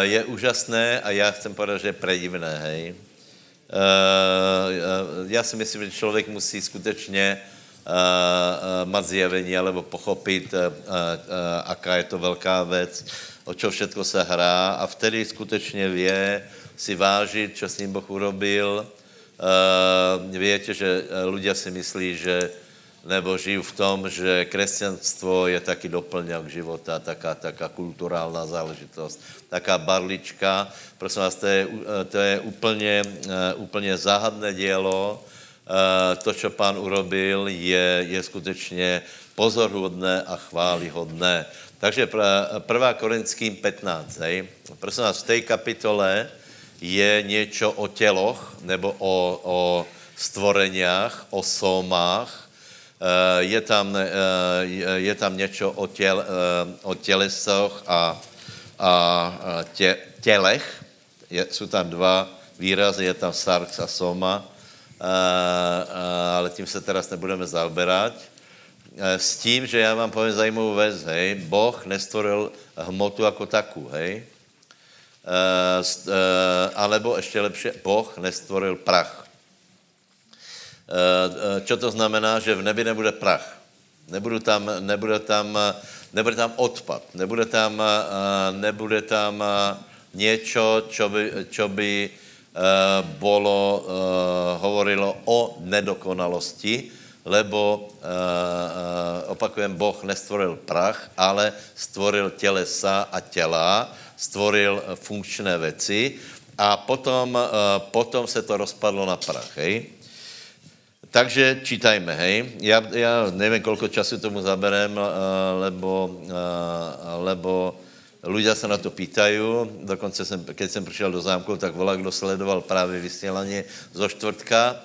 je úžasné a já chcem povedat, že je predivné, hej. Já si myslím, že člověk musí skutečně mať zjavení alebo pochopit, aká je to velká věc, o čo všetko se hrá a vtedy skutečně vě si vážit, čo s ním Boh urobil. Víte, že ľudia si myslí, že nebo žijú v tom, že křesťanstvo je taky doplňok života, taká, taká kulturální záležitost, taká barlička. Prosím vás, to je, to je úplně, úplně záhadné dělo. To, co pán urobil, je, je skutečně pozorhodné a chválihodné. Takže 1. Korinským 15, hej. Prosím vás, v té kapitole je něco o těloch, nebo o, o stvoreniach, o somách, Eh, je tam, eh, je tam něco o, těl, eh, o tělesoch a, a tě, tělech. Je, jsou tam dva výrazy, je tam sarx a soma, ale tím se teraz nebudeme zaoberat. S tím, že já vám povím zajímavou věc, hej, Boh nestvoril hmotu jako taku, hej, alebo ještě lepší, Boh nestvoril prach. Eh, eh, to znamená, že v nebi nebude prach. Nebude tam, nebude tam, nebude tam odpad, nebude tam, eh, nebude tam něco, čo by, čo by bolo, hovorilo o nedokonalosti, lebo opakujem, Boh nestvoril prach, ale stvoril tělesa a těla, stvoril funkčné věci a potom, potom se to rozpadlo na prach. Hej? Takže čítajme, hej. Já, já nevím, kolko času tomu zaberem, lebo, lebo ľudia se na to pýtají. Dokonce jsem, keď jsem přišel do zámku, tak volá, kdo sledoval právě vysílání zo čtvrtka,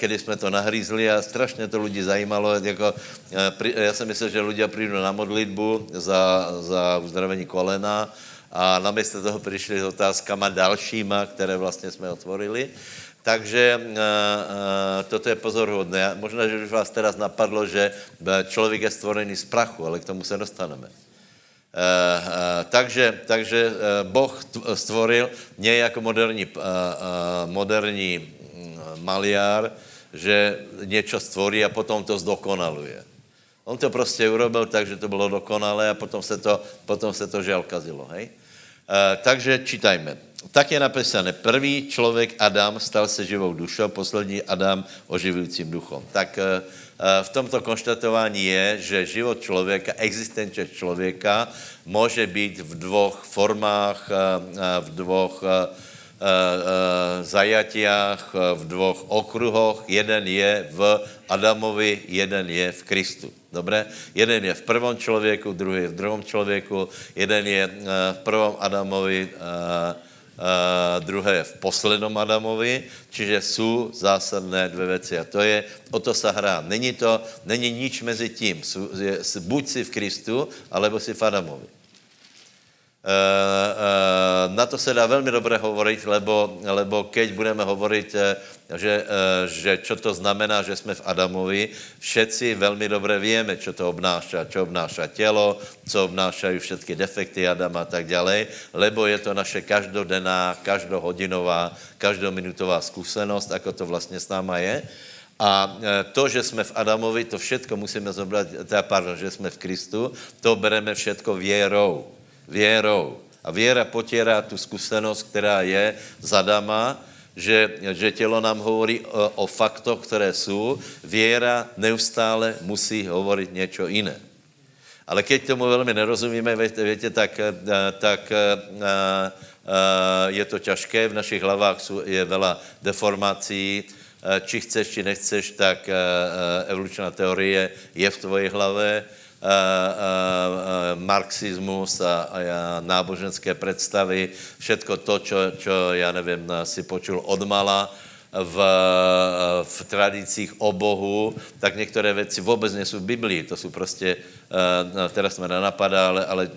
kedy jsme to nahrízli a strašně to lidi zajímalo. Jako, já jsem myslel, že ľudia přijdou na modlitbu za, za uzdravení kolena a namísto toho přišli s otázkama dalšíma, které vlastně jsme otvorili. Takže uh, uh, toto je pozorhodné. Možná, že už vás teraz napadlo, že člověk je stvorený z prachu, ale k tomu se dostaneme. Takže takže Boh stvoril nie jako moderní, moderní mm, maliár, že něco stvorí a potom to zdokonaluje. On to prostě urobil tak, že to bylo dokonalé a potom se to, potom se to žel kazilo. Hej? Takže čítajme tak je napísané, prvý člověk Adam stal se živou dušou, poslední Adam oživujícím duchom. Tak eh, eh, v tomto konštatování je, že život člověka, existence člověka může být v dvou formách, eh, v dvou zajatiach, v dvou okruhoch. Jeden je v Adamovi, jeden je v Kristu. Dobré? Jeden je v prvom člověku, druhý je v druhém člověku, jeden je v prvom Adamovi, druhé je v poslednom Adamovi, čiže jsou zásadné dvě věci. A to je, o to se hrá. Není to, není nič mezi tím. Jsou, je, buď si v Kristu, alebo si v Adamovi. Eh, eh, na to se dá velmi dobře hovorit, lebo, lebo keď budeme hovorit, eh, že, že čo to znamená, že jsme v Adamovi, všetci velmi dobře víme, čo to obnáša, čo obnáša tělo, co obnášají všetky defekty Adama a tak dále, lebo je to naše každodenná, každohodinová, každominutová zkušenost, ako to vlastně s náma je. A to, že jsme v Adamovi, to všetko musíme zobrat, teda pardon, že jsme v Kristu, to bereme všetko věrou věrou. A věra potírá tu zkušenost, která je zadama, že, že tělo nám hovorí o, o faktoch, které jsou. Věra neustále musí hovorit něco jiné. Ale keď tomu velmi nerozumíme, víte tak, eh, tak eh, je to těžké, v našich hlavách je vela deformací, či chceš, či nechceš, tak evolučná teorie je v tvojej hlavě, marxismus a, a náboženské představy, všetko to, čo, čo já nevím, si počul odmala v, v tradicích o Bohu, tak některé věci vůbec nejsou v Biblii. To jsou prostě, uh, teraz jsme nenapadá, ale, ale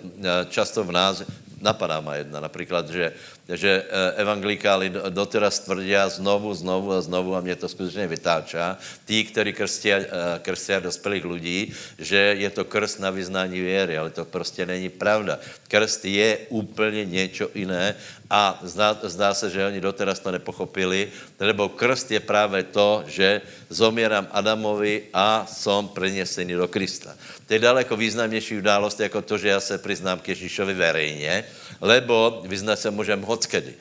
často v nás Napadá má jedna například, že, že evangelikáli doteraz tvrdí znovu, znovu a znovu a mě to skutečně vytáčá. Tí, kteří krstia, krstia dospělých lidí, že je to krst na vyznání věry, ale to prostě není pravda. Krst je úplně něco jiné a zdá, zdá se, že oni doteraz to nepochopili, lebo krst je právě to, že zomírám Adamovi a som prenesený do Krista. To je daleko významnější událost jako to, že já se přiznám k Ježíšovi verejně, lebo vyznat se můžem hockedy.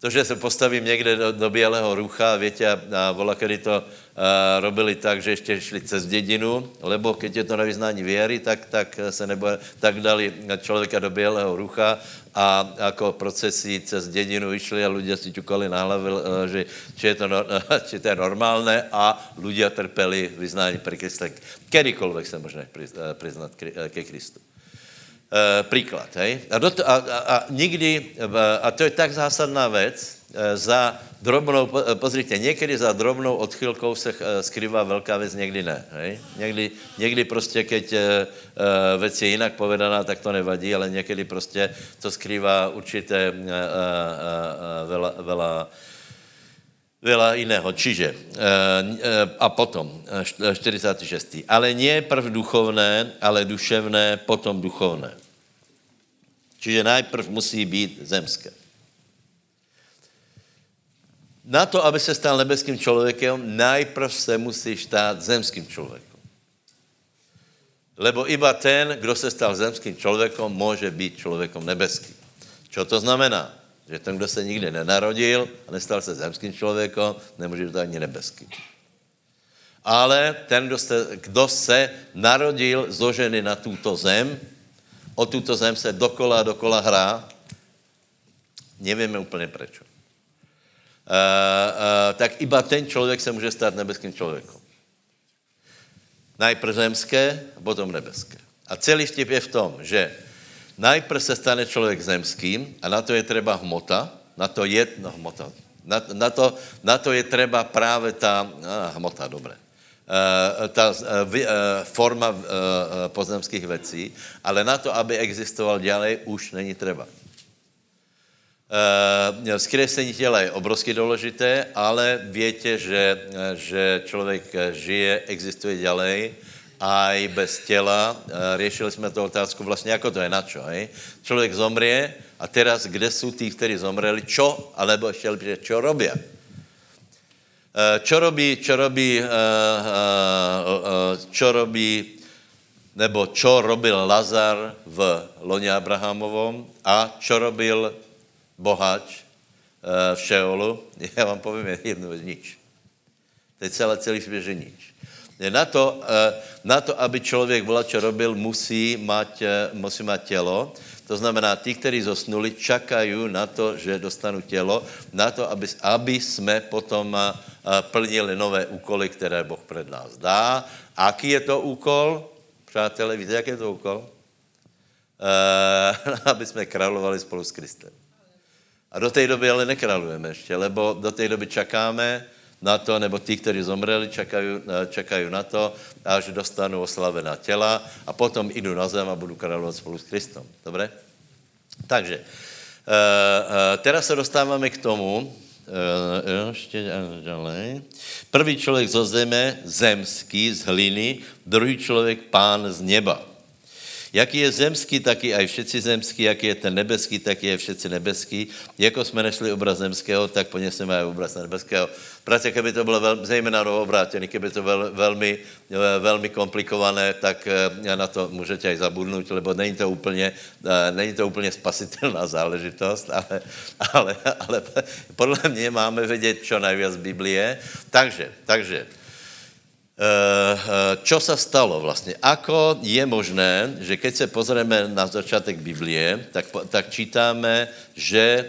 To, že se postavím někde do, do bělého rucha, větě, a, a vola, kdy to a, robili tak, že ještě šli cez dědinu, lebo keď je to na vyznání věry, tak, tak se nebo, tak dali člověka do bělého rucha a jako procesí cez dědinu vyšli a lidé si ťukali na hlavu, že či je, to, či to je normálné a lidé trpeli vyznání pre Krista. Kedykoľvek se možné přiznat ke Kristu. E, příklad, hej? A, do to, a, a, a nikdy, a to je tak zásadná věc, e, za drobnou, pozrite, někdy za drobnou odchylkou se skrývá velká věc, někdy ne. Hej? Někdy, někdy prostě, keď věc je jinak povedaná, tak to nevadí, ale někdy prostě to skrývá určité vela, vela, veľa jiného. Čiže, a potom, 46. Ale nie prv duchovné, ale duševné, potom duchovné. Čiže najprv musí být zemské. Na to, aby se stal nebeským člověkem, najprv se musí stát zemským člověkem. Lebo iba ten, kdo se stal zemským člověkem, může být člověkem nebeským. Čo to znamená? Že ten, kdo se nikdy nenarodil a nestal se zemským člověkem, nemůže být ani nebeský. Ale ten, kdo se, kdo se narodil zo ženy na tuto zem, o tuto zem se dokola a dokola hrá, nevíme úplně proč. Uh, uh, tak iba ten člověk se může stát nebeským člověkem. Najprv zemské potom nebeské. A celý vtip je v tom, že Najprv se stane člověk zemským a na to je třeba hmota, na to je, no hmota, na, na, to, na to je třeba právě ta, ah, hmota, dobré, Uh, ta uh, uh, forma uh, pozemských věcí, ale na to, aby existoval dělej, už není třeba. Uh, vzkresení těla je obrovsky důležité, ale větě, že, že člověk žije, existuje dělej, a i bez těla. Řešili jsme tu otázku vlastně, jako to je na čo. Hej? Člověk zomrie a teraz, kde jsou tí, kteří zomreli, čo, alebo ještě lepší, čo robí? Čo robí, čo robí, čo robí, nebo čo robil Lazar v loně Abrahamovom a čo robil bohač v Šeolu? Já vám povím jednu nič. Teď celé celý svět, že nič. Na to, eh, na to, aby člověk čo robil, musí mať, eh, musí mať tělo. To znamená, tí, kteří zosnuli, čakají na to, že dostanu tělo, na to, aby, aby jsme potom eh, plnili nové úkoly, které Boh před nás dá. Aký je to úkol? Přátelé, víte, jak je to úkol? Uh, aby jsme královali spolu s Kristem. A do té doby ale nekrálujeme ještě, lebo do té doby čakáme, na to, nebo tí, kteří zomreli, čekají, eh, čekají na to, až dostanu oslavená těla a potom jdu na zem a budu královat spolu s Kristem. Dobré? Takže, uh, uh, teraz se dostáváme k tomu, ještě dále. Prvý člověk zo zeme, zemský, z hliny, druhý člověk pán z neba. Jaký je zemský, tak i aj všetci zemský, jaký je ten nebeský, tak je všetci nebeský. Jako jsme nešli obraz zemského, tak poneseme aj obraz nebeského. Práce, keby to bylo velmi, zejména obrátěný, keby to bylo velmi, velmi komplikované, tak eh, na to můžete aj zabudnout, lebo není to úplně, eh, není to úplně spasitelná záležitost, ale, ale, ale podle mě máme vědět, čo najviac z Biblie. Takže, takže, Eh, eh, čo sa stalo vlastně? Ako je možné, že keď se pozrieme na začátek Biblie, tak, tak čítáme, že,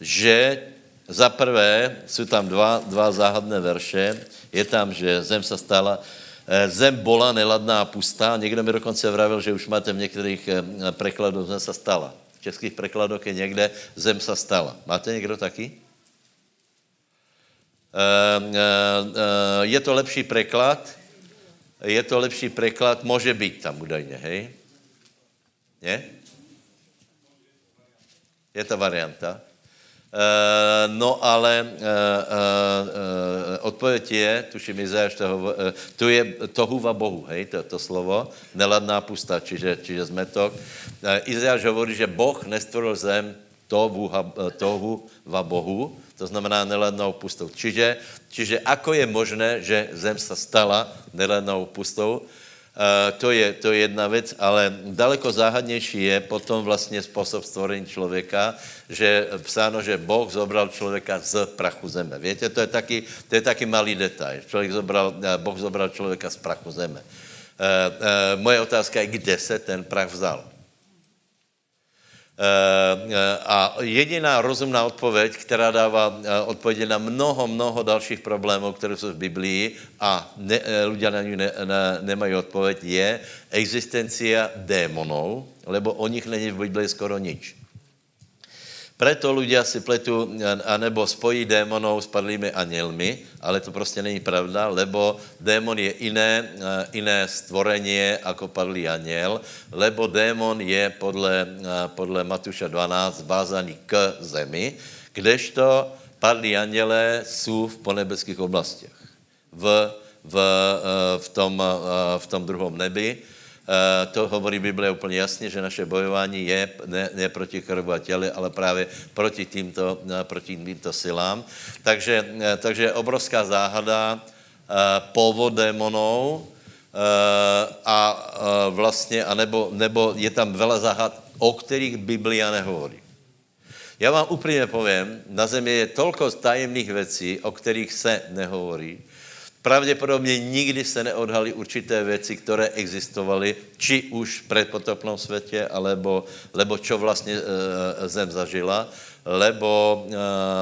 že za prvé jsou tam dva, dva záhadné verše. Je tam, že zem se stala, eh, zem bola neladná a pustá. Někdo mi dokonce vravil, že už máte v některých prekladoch zem se stala. V českých prekladoch je někde zem se stala. Máte někdo taky? Ehm, ehm, ehm, je to lepší preklad, je to lepší preklad, může být tam údajně, hej? Ne? Je to varianta. No ale odpověď je, tuším Izajáš, uh, tu je tohuva Bohu, hej, to, to slovo, neladná pusta, čiže, čiže zmetok. Izajáš hovorí, že Boh nestvoril zem tohu, tohu va Bohu, to znamená neladnou pustou. Čiže, čiže ako je možné, že zem se stala neladnou pustou, Uh, to, je, to je jedna věc, ale daleko záhadnější je potom vlastně způsob stvorení člověka, že psáno, že Boh zobral člověka z prachu zeme. Víte, to je taky, to je taky malý detail. Člověk zobral, eh, boh zobral člověka z prachu zeme. Uh, uh, moje otázka je, kde se ten prach vzal? A jediná rozumná odpověď, která dává odpovědi na mnoho, mnoho dalších problémů, které jsou v Biblii a ne, lidé na ní ne, ne, nemají odpověď, je existencia démonů, lebo o nich není v Biblii skoro nič. Preto ľudia si pletu, anebo spojí démonov s padlými anielmi, ale to prostě není pravda, lebo démon je iné, iné stvorenie ako padlý aniel, lebo démon je podle, podle Matuša 12 vázaný k zemi, kdežto padlí anielé jsou v ponebeských oblastiach. V, v, v, tom, v tom druhom nebi, Eh, to hovorí Bible úplně jasně, že naše bojování je ne, ne proti krvu a těle, ale právě proti týmto, eh, proti týmto silám. Takže, eh, takže obrovská záhada původ démonů a vlastně, anebo, nebo je tam vele záhad, o kterých Biblia nehovorí. Já vám úplně povím, na zemi je tolko tajemných věcí, o kterých se nehovorí, pravděpodobně nikdy se neodhalí určité věci, které existovaly, či už v predpotopnom světě, alebo, lebo čo vlastně e, zem zažila, lebo, e,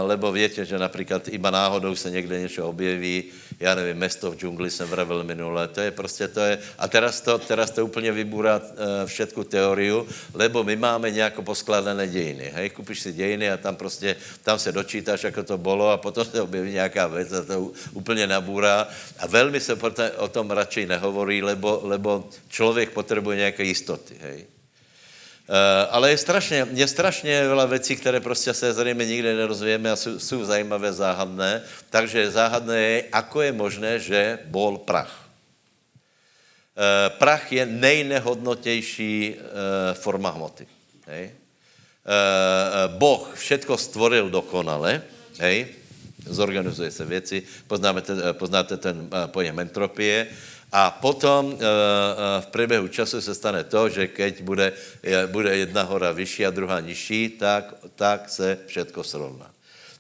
lebo větě, že například iba náhodou se někde něco objeví, já nevím, mesto v džungli jsem vravil minule, to je prostě, to je, a teraz to, teraz to úplně vybůrá uh, všetku teoriu, lebo my máme nějako poskladané dějiny, hej, kupíš si dějiny a tam prostě, tam se dočítáš, jako to bylo a potom se objeví nějaká věc a to úplně nabůrá a velmi se o tom radši nehovorí, lebo, lebo člověk potřebuje nějaké jistoty, hej. Uh, ale je strašně, je strašně veľa věcí, které prostě se zřejmě nikdy nerozvíjeme a jsou, jsou zajímavé, záhadné. Takže záhadné je, ako je možné, že bol prach. Uh, prach je nejnehodnotější uh, forma hmoty. Hej? Boh všetko stvoril dokonale, hej? zorganizuje se věci, poznáme poznáte ten pojem entropie, a potom eh, eh, v průběhu času se stane to, že keď bude, bude jedna hora vyšší a druhá nižší, tak, tak se všetko srovná.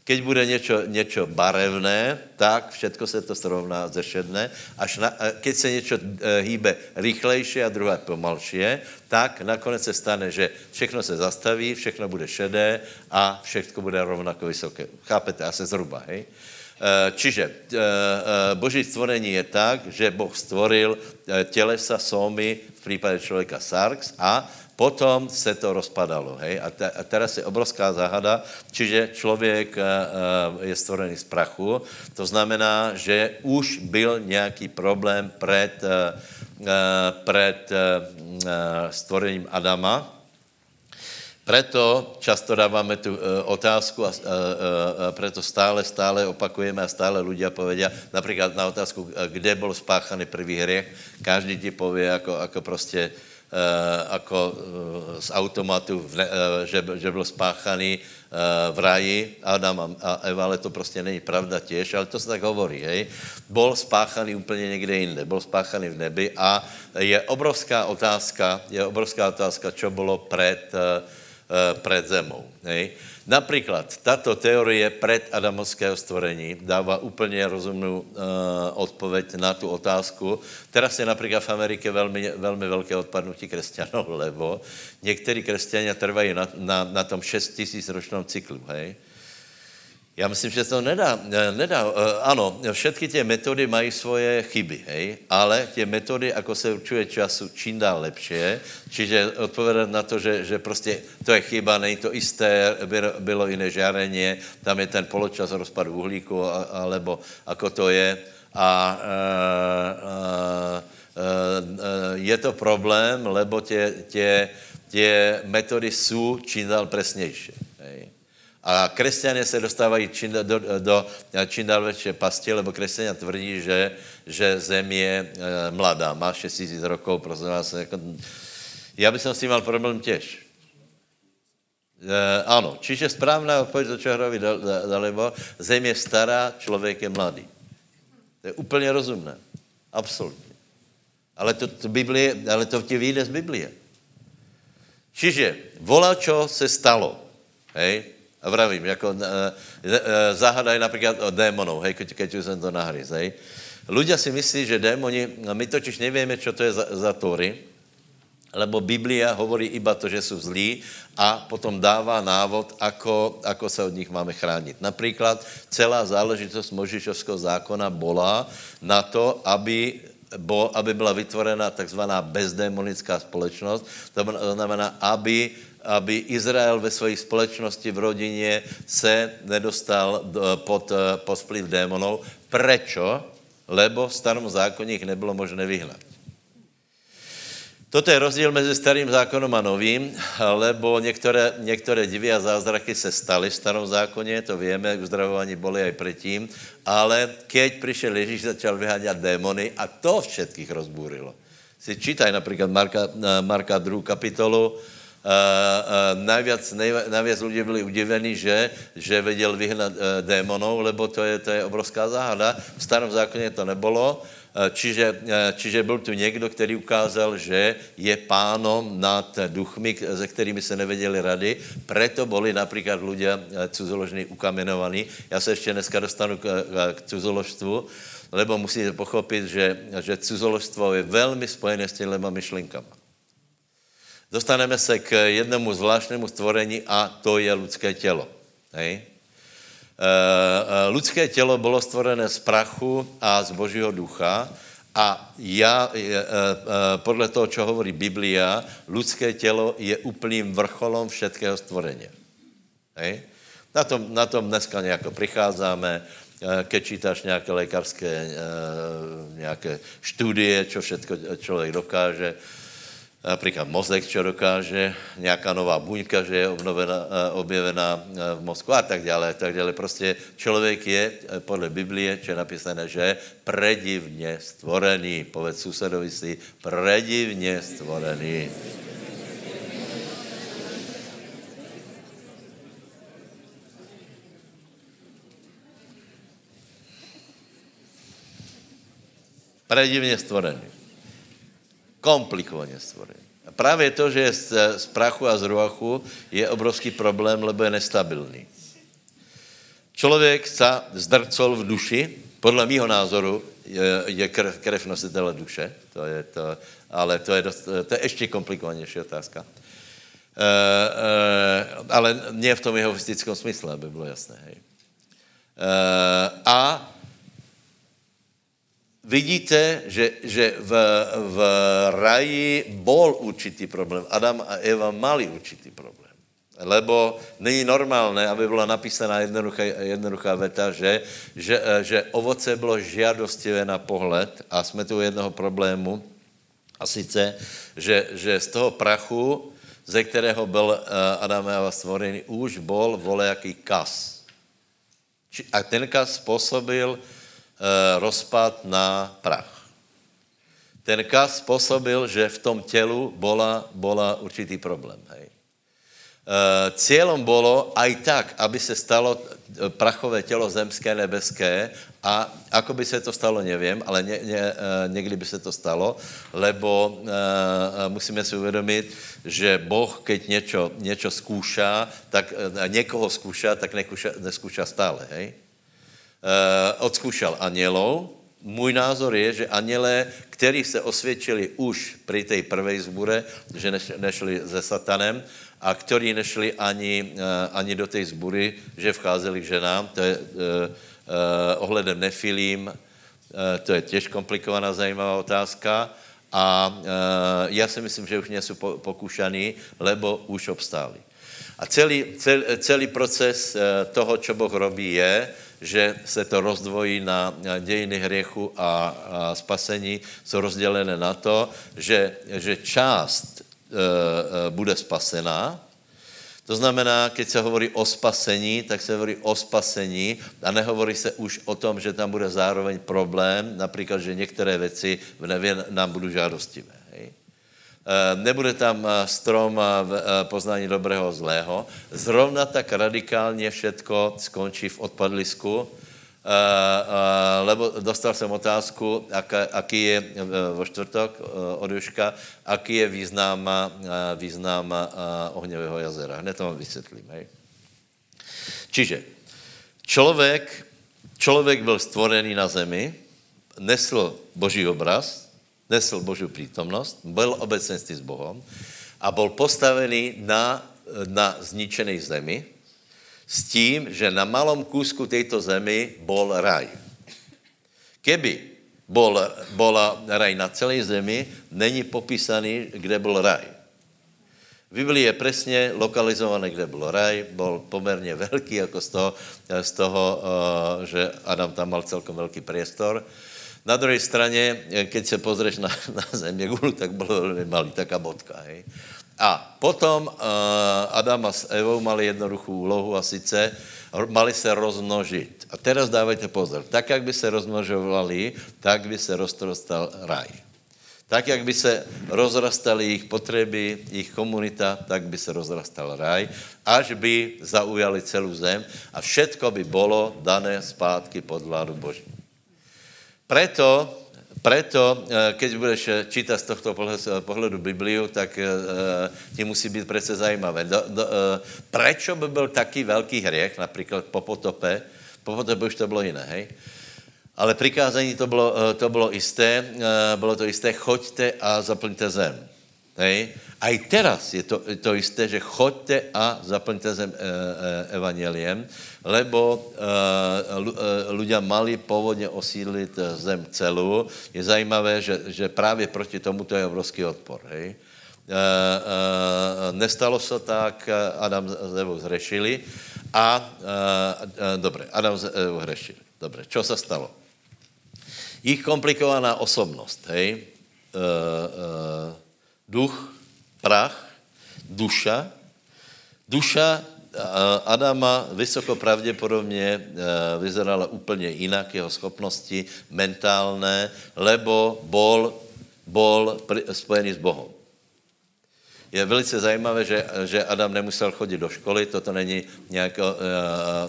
Keď bude něco, něco barevné, tak všetko se to srovná, zešedne. Až na, eh, keď se něco hýbe rychlejší a druhé pomalší, tak nakonec se stane, že všechno se zastaví, všechno bude šedé a všechno bude rovnako vysoké. Chápete, asi zhruba, hej? Čiže eh, eh, boží stvorení je tak, že Boh stvoril tělesa, somy, v případě člověka sarx a potom se to rozpadalo. Hej? A, te, a teraz je obrovská záhada, čiže člověk je stvorený z prachu, to znamená, že už byl nějaký problém před, před stvorením Adama, Preto často dáváme tu uh, otázku a uh, uh, preto stále, stále opakujeme a stále ľudia povedia, například na otázku, kde byl spáchaný prvý hriech, každý ti povie, jako, jako prostě ako uh, z automatu, že, že byl spáchaný v raji Adam a Eva, ale to prostě není pravda těž, ale to se tak hovorí, hej. Byl spáchaný úplně někde jinde, byl spáchaný v nebi a je obrovská otázka, je obrovská otázka, čo bylo před Eh, před zemou. Hej. Například tato teorie před adamovského stvorení dává úplně rozumnou uh, odpověď na tu otázku. Teraz je například v Americe velmi, velmi velké odpadnutí křesťanů, lebo někteří křesťané trvají na, na, na tom 6 tisíc ročnom cyklu. Hej. Já myslím, že to nedá, nedá. Eh, ano, všetky ty metody mají svoje chyby, hej? ale ty metody, jako se určuje času, čím dál lepší, čiže odpovědat na to, že, že prostě to je chyba, není to jisté, bylo jiné žárení, tam je ten poločas rozpadu uhlíku, alebo ako to je. A, a, a, a je to problém, lebo tě, tě tě metody jsou čím dál presnější. Hej. A křesťané se dostávají čím do, do, do čím dál větší pasti, lebo křesťané tvrdí, že, že zem je e, mladá, má 6 tisíc rokov, prosím vás. Jako, já bych s tím mal problém těž. E, ano, čiže správná odpověď do Čehrovi dalebo, zem je stará, člověk je mladý. To je úplně rozumné. Absolutně. Ale to, to, Biblie, ale to ti vyjde z Biblie. Čiže volačo se stalo. Hej? Vravím, jako e, e, zahadaj například o démonů, hej, keď, už jsem to nahryz, hej. Ľudia si myslí, že démoni, my totiž nevíme, čo to je za, za tóry, lebo Biblia hovorí iba to, že jsou zlí a potom dává návod, ako, ako se od nich máme chránit. Například celá záležitost Možišovského zákona bola na to, aby bo, aby byla vytvorena takzvaná bezdémonická společnost, to znamená, aby, aby Izrael ve své společnosti v rodině se nedostal pod, pod vplyv démonů. Prečo? Lebo v starom zákoně ich nebylo možné vyhnat. Toto je rozdíl mezi starým zákonem a novým, lebo některé, některé divy a zázraky se staly v starom zákoně, to víme, uzdravování boli aj předtím, ale keď přišel Ježíš, začal vyháňat démony a to všetkých rozbúrilo. Si čítaj například Marka, Marka 2. kapitolu, najviac, nejviac, najviac ľudí byli udivení, že, že vedel vyhnat uh, démonov, lebo to je, to je obrovská záhada. V starom zákoně to nebolo. Eh, čiže, eh, čiže byl tu někdo, který ukázal, že je pánom nad duchmi, se kterými se nevěděli rady, preto byli například lidé eh, cuzoložní ukamenovaní. Já se ještě dneska dostanu k, k cuzoložstvu, lebo musíte pochopit, že, že cuzoložstvo je velmi spojené s těmi myšlinkami. Dostaneme se k jednomu zvláštnému stvorení a to je lidské tělo. Hej? Lidské eh, eh, tělo bylo stvorené z prachu a z božího ducha a já, eh, podle toho, co hovorí Biblia, lidské tělo je úplným vrcholom všetkého stvorení. Hej? Na, tom, na tom dneska nějak přicházíme, keď čítáš nějaké lékařské nějaké studie, čo všetko člověk dokáže, například mozek, čo dokáže, nějaká nová buňka, že je obnovena, eh, objevená eh, v mozku a tak dále, tak dále. Prostě člověk je eh, podle Biblie, čo je napísané, že predivně stvorený. Povedz susedovi si, predivně stvorený. Predivně stvorený komplikovaně stvorený. A právě to, že je z, z prachu a z ruachu, je obrovský problém, lebo je nestabilní. Člověk se zdrcol v duši, podle mýho názoru je, je krev, krev nositele duše, to je to, ale to je, dost, to je ještě komplikovanější otázka. E, e, ale ne v tom jeho fyzickém smyslu, aby bylo jasné. Hej. E, a vidíte, že, že v, v raji bol určitý problém. Adam a Eva mali určitý problém. Lebo není normálné, aby byla napísaná jednoduchá, jednoduchá veta, že, že, že ovoce bylo žiadostivé na pohled a jsme tu jednoho problému, a sice, že, že z toho prachu, ze kterého byl Adam a Eva stvorený, už bol volejaký kas. A ten kas způsobil Eh, rozpad na prach. Ten kas způsobil, že v tom tělu bola, bola určitý problém. Hej. Eh, cílem bylo aj tak, aby se stalo eh, prachové tělo zemské, nebeské a ako by se to stalo, nevím, ale ně, ně, někdy by se to stalo, lebo musíme si uvědomit, že Boh, keď něco, něco zkoušá, tak někoho zkoušá, tak neskúša, neskúša stále, hej? Eh, odzkoušel anělou. Můj názor je, že anělé, kteří se osvědčili už při té prvé zbure, že nešli se satanem, a kteří nešli ani, eh, ani do té zbury, že vcházeli k ženám, to je uh, uh, ohledem nefilím, uh, to je těž komplikovaná, zajímavá otázka. A já si myslím, že už nejsou po, pokušaní, lebo už obstáli. A celý, celý, celý proces toho, co Boh robí, je, že se to rozdvojí na dějiny hriechu a, a spasení, jsou rozdělené na to, že, že část bude spasená. To znamená, keď se hovorí o spasení, tak se hovorí o spasení a nehovorí se už o tom, že tam bude zároveň problém, například, že některé věci v nevě nám budou žádostivé. Hej? Nebude tam strom poznání dobrého a zlého. Zrovna tak radikálně všetko skončí v odpadlisku, lebo dostal jsem otázku, aký je vo čtvrtok od Joška, aký je význam, význam ohňového jazera. Hned to vám vysvětlím. Hej. Čiže člověk, člověk byl stvorený na zemi, nesl boží obraz, nesl boží přítomnost, byl obecenství s Bohem a byl postavený na, na zničené zemi, s tím, že na malom kúsku této zemi bol raj. Keby bol, raj na celé zemi, není popísaný, kde byl raj. V Biblii je přesně lokalizované, kde byl raj, byl poměrně velký, jako z toho, z toho eh, že Adam tam mal celkom velký priestor. Na druhé straně, keď se pozřeš na, na země gulu, tak byl velmi malý, taká bodka. Hej. A potom uh, Adam a s Evou mali jednoduchou úlohu a sice mali se rozmnožit. A teraz dávajte pozor. Tak, jak by se rozmnožovali, tak by se rozrostal raj. Tak, jak by se rozrastali jejich potřeby, jejich komunita, tak by se rozrastal raj, až by zaujali celou zem a všetko by bylo dané zpátky pod vládu Boží. Preto preto, eh, keď budeš eh, čítat z tohto pohledu Bibliu, tak eh, ti musí být přece zajímavé. Do, do, prečo by byl taký velký hriech, například po potope, po potope už to bylo jiné, hej? Ale přikázání to bylo, to bylo jisté, bylo to jisté, choďte a zaplňte zem. Hej? A i teraz je to, to jisté, že choďte a zaplňte zem e, e, evangeliem, lebo ľudia e, mali původně osídlit zem celou. Je zajímavé, že, že právě proti tomu to je obrovský odpor. Hej? Nestalo se tak, Adam s Evou zhrešili a, dobré, Adam s Evou zhrešili. Dobře, čo se stalo? Ich komplikovaná osobnost, hej, duch, prach, duša. Duša Adama vysoko pravděpodobně vyzerala úplně jinak, jeho schopnosti mentálné, lebo bol, bol spojený s Bohem. Je velice zajímavé, že, že Adam nemusel chodit do školy, toto není nějak,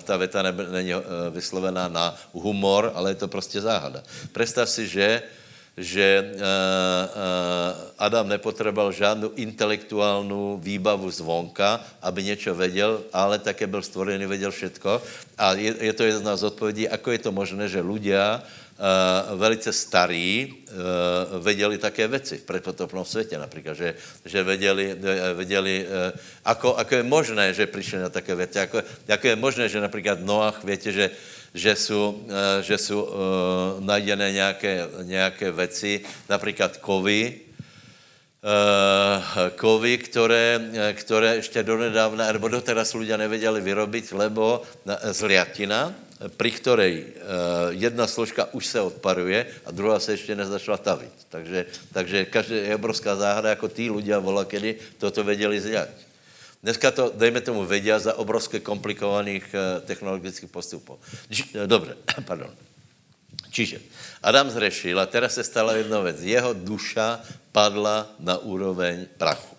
ta věta není vyslovená na humor, ale je to prostě záhada. Představ si, že že uh, uh, Adam nepotřeboval žádnou intelektuálnu výbavu zvonka, aby něco věděl, ale také byl stvorený, věděl všetko. A je, to jedna z odpovědí, ako je to možné, že ľudia uh, velice starí věděli také věci v predpotopnom světě například, že, že věděli, věděli ako, ako je možné, že přišli na také věci, ako, ako je možné, že například Noach, víte, že že jsou, eh, že jsou uh, najdené nějaké, nějaké věci, například kovy, uh, kovy, které, které ještě donedávna, nebo doteraz lidé nevěděli vyrobit, lebo zliatina, pri ktorej uh, jedna složka už se odparuje a druhá se ještě nezačala tavit. Takže, takže každá je obrovská záhada, jako tí ľudia vola, kedy toto věděli zliať. Dneska to, dejme tomu, vedia za obrovské komplikovaných eh, technologických postupů. Eh, Dobře, pardon. Čiže Adam zřešil a teraz se stala jedna věc. Jeho duša padla na úroveň prachu.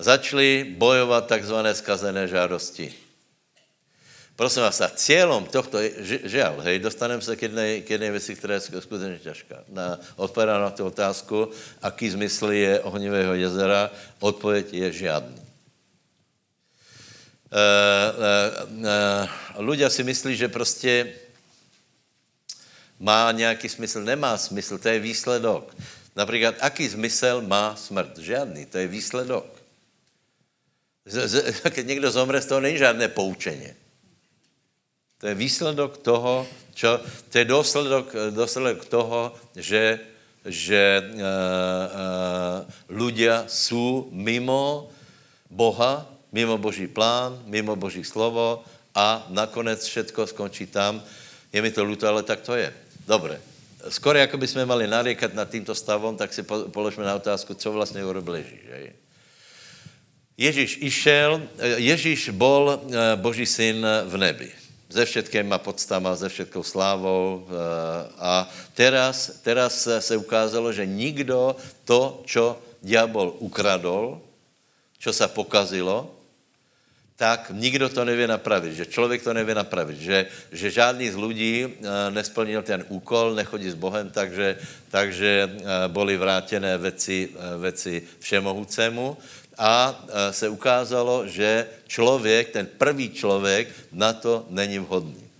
Začali bojovat takzvané skazené žádosti. Prosím vás, a cílem tohto, žel, hej, dostaneme se k jedné, k jedné věci, která je skutečně těžká. Na, odpovědá na tu otázku, aký zmysl je ohnivého jezera, odpověď je žádný. Uh, si myslí, že prostě má nějaký smysl, nemá smysl, to je výsledok. Například, aký zmysel má smrt? Žádný, to je výsledok. Když někdo zomře, z toho není žádné poučení. To je výsledok toho, čo, to je důsledok, důsledok toho, že, že uh, uh, ľudia jsou mimo Boha, mimo Boží plán, mimo Boží slovo a nakonec všetko skončí tam. Je mi to luto, ale tak to je. Dobře. skoro jako by jsme mali nariekat nad tímto stavom, tak si položme na otázku, co vlastně urobil Ježíš. Že? Ježíš išel, Ježíš bol Boží syn v nebi se všetkýma podstama, se všetkou slávou. A teraz, teraz se ukázalo, že nikdo to, čo diabol ukradol, čo sa pokazilo, tak nikdo to nevie napravit, že člověk to nevie napravit, že, že žádný z lidí eh, nesplnil ten úkol, nechodí s Bohem, takže, takže eh, boli vrátené věci, eh, věci všemohoucému a se ukázalo, že člověk, ten prvý člověk na to není vhodný.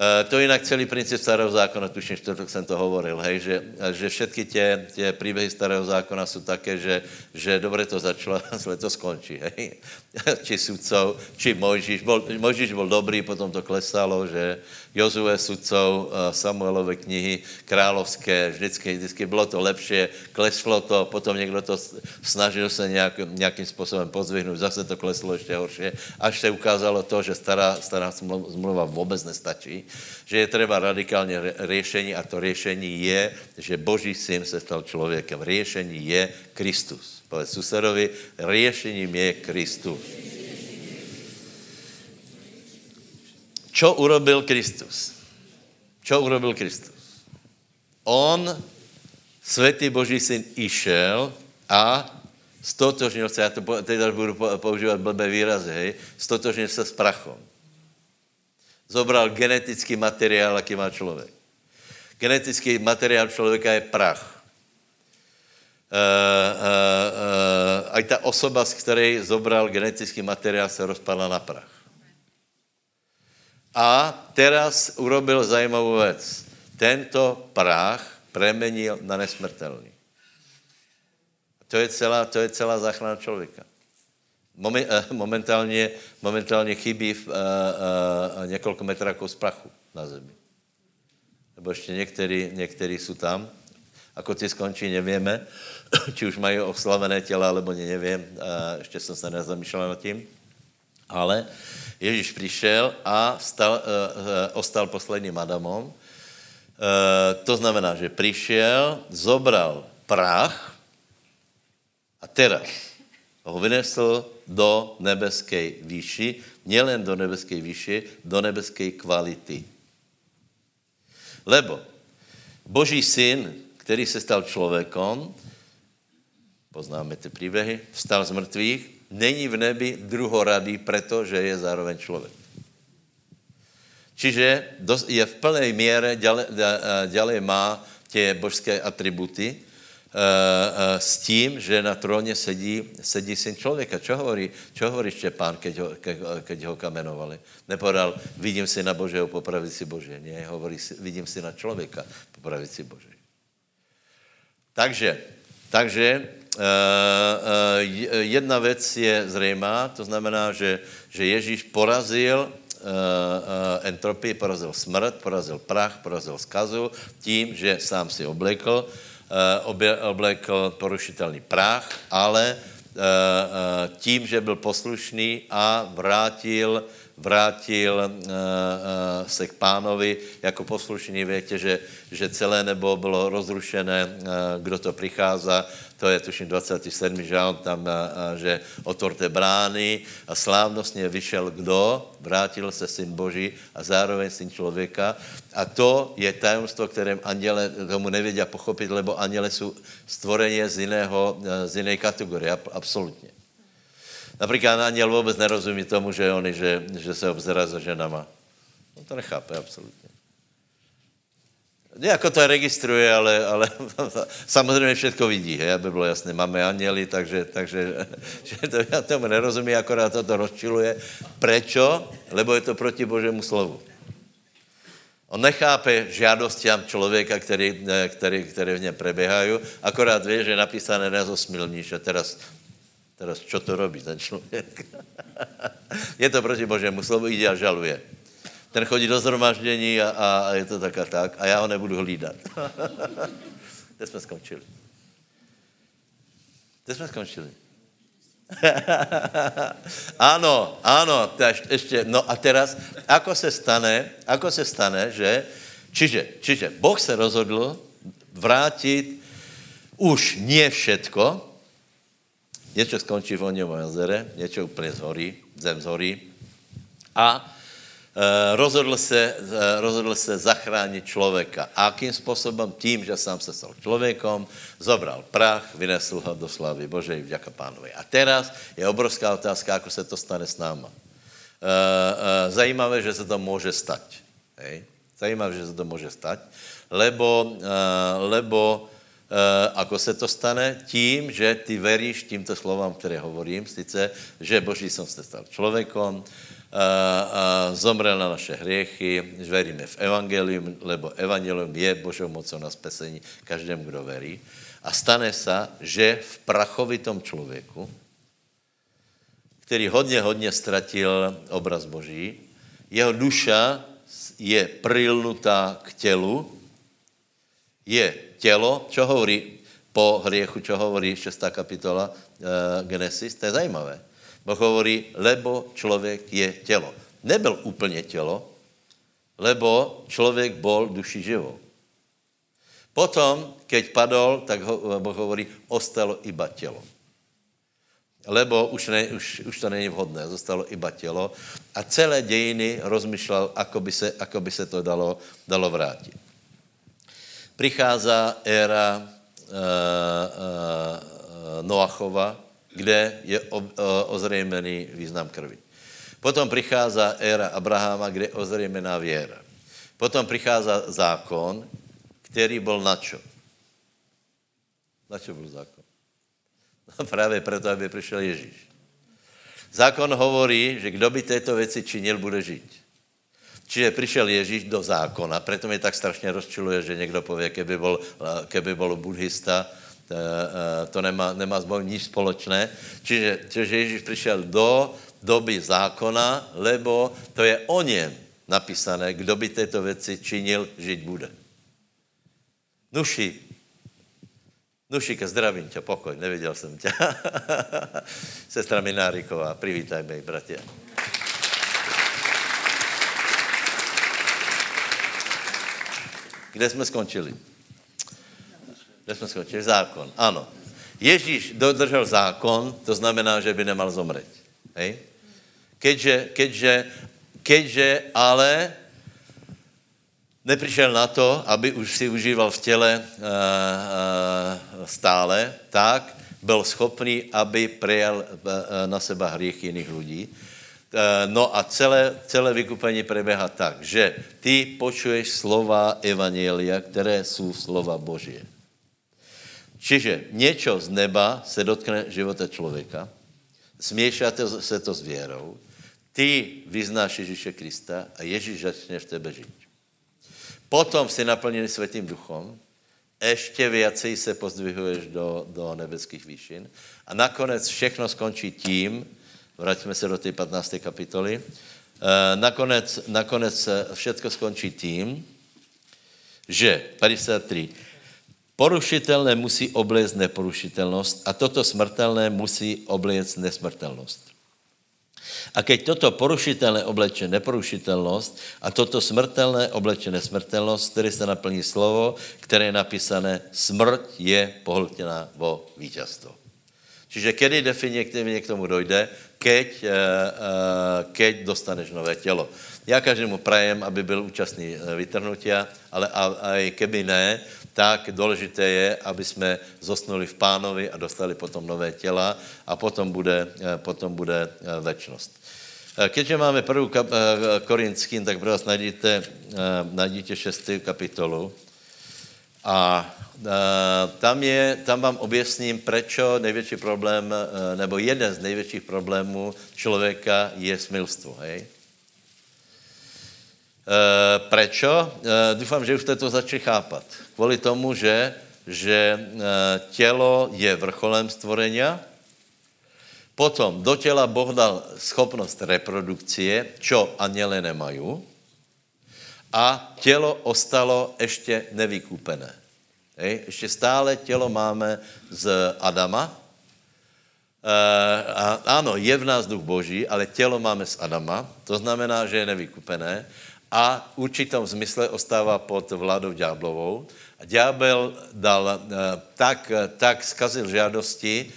Eh, to jinak celý princip starého zákona, tuším, to jsem to hovoril, hej, že, že všetky tě, tě příběhy starého zákona jsou také, že, že dobře to začalo, zle to skončí, hej. či sudcov, či Mojžíš. Bol, Mojžíš byl dobrý, potom to klesalo, že Jozue sudcov, eh, Samuelové knihy, královské, vždycky, vždycky bylo to lepší, kleslo to, potom někdo to snažil se nějak, nějakým způsobem pozvihnout, zase to kleslo ještě horší, až se ukázalo to, že stará, stará zmluva vůbec nestačí, že je třeba radikálně řešení a to řešení je, že Boží syn se stal člověkem. Řešení je Kristus. Povedz susedovi, řešením je Kristus. Čo urobil Kristus? Čo urobil Kristus? On, světý Boží syn, išel a stotožnil se, já to teď budu používat blbé výrazy, hej, stotožnil se s prachom. Zobral genetický materiál, jaký má člověk. Genetický materiál člověka je prach. Uh, uh, uh, ta osoba, z které zobral genetický materiál, se rozpadla na prach. A teraz urobil zajímavou věc. Tento prach premenil na nesmrtelný. To je celá, to je celá záchrana člověka. Momentálně, momentálně chybí v, uh, uh, několik metráků z prachu na zemi. Nebo ještě některý, některý jsou tam. Ako ty skončí, nevíme, či už mají oslavené těla, alebo ne, nevím. Ještě jsem se nezamýšlel nad tím. Ale Ježíš přišel a stal, uh, uh, ostal posledním Adamom. Uh, to znamená, že přišel, zobral prach a teraz ho vynesl do nebeské výši, nielen do nebeské výši, do nebeské kvality. Lebo Boží syn, který se stal člověkom, poznáme ty příběhy, vstal z mrtvých, není v nebi druhoradý, protože je zároveň člověk. Čiže je v plné míře, ďalej má tě božské atributy, uh, uh, s tím, že na tróně sedí, sedí syn člověka. Čo hovorí, čo hovorí Štěpán, keď ho, ke, keď ho kamenovali? Nepodal, vidím si na Božího, popravit si Bože. Ne, hovorí, vidím si na člověka, popravit si Bože. Takže, takže uh, uh, jedna věc je zřejmá, to znamená, že, že Ježíš porazil uh, entropii, porazil smrt, porazil prach, porazil skazu tím, že sám si oblekl Eh, oblekl porušitelný prach, ale eh, eh, tím, že byl poslušný a vrátil, vrátil se k pánovi jako poslušný, větě, že, že celé nebo bylo rozrušené, kdo to přichází, to je tuším 27. žálm tam, že otvorte brány a slávnostně vyšel kdo? Vrátil se syn Boží a zároveň syn člověka. A to je tajemstvo, kterém anděle tomu nevědí pochopit, lebo anděle jsou stvoreně z, jiného, z jiné kategorie, absolutně. Například anděl vůbec nerozumí tomu, že oni, že, že se obzerá za ženama. On to nechápe absolutně. Jako to registruje, ale, ale samozřejmě všechno vidí, hej, aby bylo jasné. Máme aněli, takže, takže že to, já tomu nerozumím, akorát to, to rozčiluje. Prečo? Lebo je to proti Božému slovu. On nechápe žádostiam člověka, který, který, který v něm preběhají, akorát ví, že je napísané nezosmilníš a teraz, teraz čo to robí ten člověk? je to proti Božému slovu, jde a žaluje ten chodí do zhromaždění a, a je to tak a tak a já ho nebudu hlídat. Kde jsme skončili? Kde jsme skončili? ano, ano, ještě, no a teraz, ako se stane, ako se stane, že, Čiže, čiže Boh se rozhodl vrátit už nie všetko, něco skončí v Oněvom jezere, něco úplně zhorí, zem zhorí a e, rozhodl se, e, rozhodl se zachránit člověka. A jakým způsobem? Tím, že sám se stal člověkom, zobral prach, vynesl ho do slavy Božej, vďaka pánovi. A teraz je obrovská otázka, ako se to stane s náma. E, zajímavé, že se to může stať. Hej? Zajímavé, že se to může stať, lebo, lebo ako se to stane? Tím, že ty veríš tímto slovám, které hovorím, sice, že Boží som se stal člověkom, uh, uh, zomrel na naše hriechy, že veríme v evangelium, lebo evangelium je Božou mocou na spasení každému, kdo verí. A stane se, že v prachovitom člověku, který hodně, hodně ztratil obraz Boží, jeho duša je prilnutá k tělu, je tělo, čo hovorí po hriechu, čo hovorí 6. kapitola e, Genesis, to je zajímavé. Boh hovorí, lebo člověk je tělo. Nebyl úplně tělo, lebo člověk bol duši živou. Potom, keď padol, tak ho, Boh hovorí, ostalo iba tělo. Lebo už, ne, už, už to není vhodné, zostalo iba tělo. A celé dějiny rozmýšlel, ako by se, ako by se to dalo, dalo vrátit prichází éra uh, uh, Noachova, kde je uh, ozřejmený význam krvi. Potom přichází éra Abrahama, kde je ozřejmená věra. Potom přichází zákon, který byl na čo? Na čo byl zákon? No právě proto, aby přišel Ježíš. Zákon hovorí, že kdo by této věci činil, bude žít. Čiže přišel Ježíš do zákona, proto mě tak strašně rozčiluje, že někdo pově, keby byl, keby byl buddhista, to, eh, to nemá, nemá s Bohem nic společné. Čiže, čiže Ježíš přišel do doby zákona, lebo to je o něm napísané, kdo by této věci činil, žít bude. Nuši, Nušika, zdravím tě, pokoj, neviděl jsem tě. Sestra Mináriková, privítaj mě, bratě. Kde jsme skončili? Kde jsme skončili? Zákon. Ano. Ježíš dodržel zákon, to znamená, že by nemal zomřít. Hej? Keďže, keďže, keďže ale nepřišel na to, aby už si užíval v těle uh, uh, stále, tak byl schopný, aby prijal uh, na seba hřích jiných lidí Eh, no a celé, celé vykupení preběhá tak, že ty počuješ slova Evangelia, které jsou slova Božie. Čiže něco z neba se dotkne života člověka, směšá se to s věrou, ty vyznáš Ježíše Krista a Ježíš začne v tebe žít. Potom si naplněný světým duchom, ještě viacej se pozdvihuješ do, do nebeských výšin a nakonec všechno skončí tím, Vraťme se do té 15. kapitoly. E, nakonec, nakonec všechno skončí tím, že 53. Porušitelné musí obléct neporušitelnost a toto smrtelné musí obléct nesmrtelnost. A keď toto porušitelné obleče neporušitelnost a toto smrtelné obleče nesmrtelnost, které se naplní slovo, které je napísané, smrt je pohltěná vo vítězstvo. Čiže kedy definitivně k tomu dojde? Keď, uh, uh, keď dostaneš nové tělo. Já každému prajem, aby byl účastný eh, vytrhnutia, ale i keby ne, tak důležité je, aby jsme zosnuli v pánovi a dostali potom nové těla a potom bude, potom bude večnost. Keďže máme kap, Korinským, tak prosím, najdíte, najdíte šestou kapitolu a tam, je, tam vám objasním, proč největší problém, e, nebo jeden z největších problémů člověka je smilstvo. Hej? E? E, doufám, že už jste to začali chápat. Kvůli tomu, že, že tělo je vrcholem stvorenia, potom do těla Boh dal schopnost reprodukcie, čo aněle nemají, a tělo ostalo ještě nevykúpené. Hej? Ještě stále tělo máme z Adama. E, a ano, je v nás duch boží, ale tělo máme z Adama, to znamená, že je nevykupené. a v určitom zmysle ostává pod vládou ďáblovou. A ďábel dal tak, tak skazil žádosti,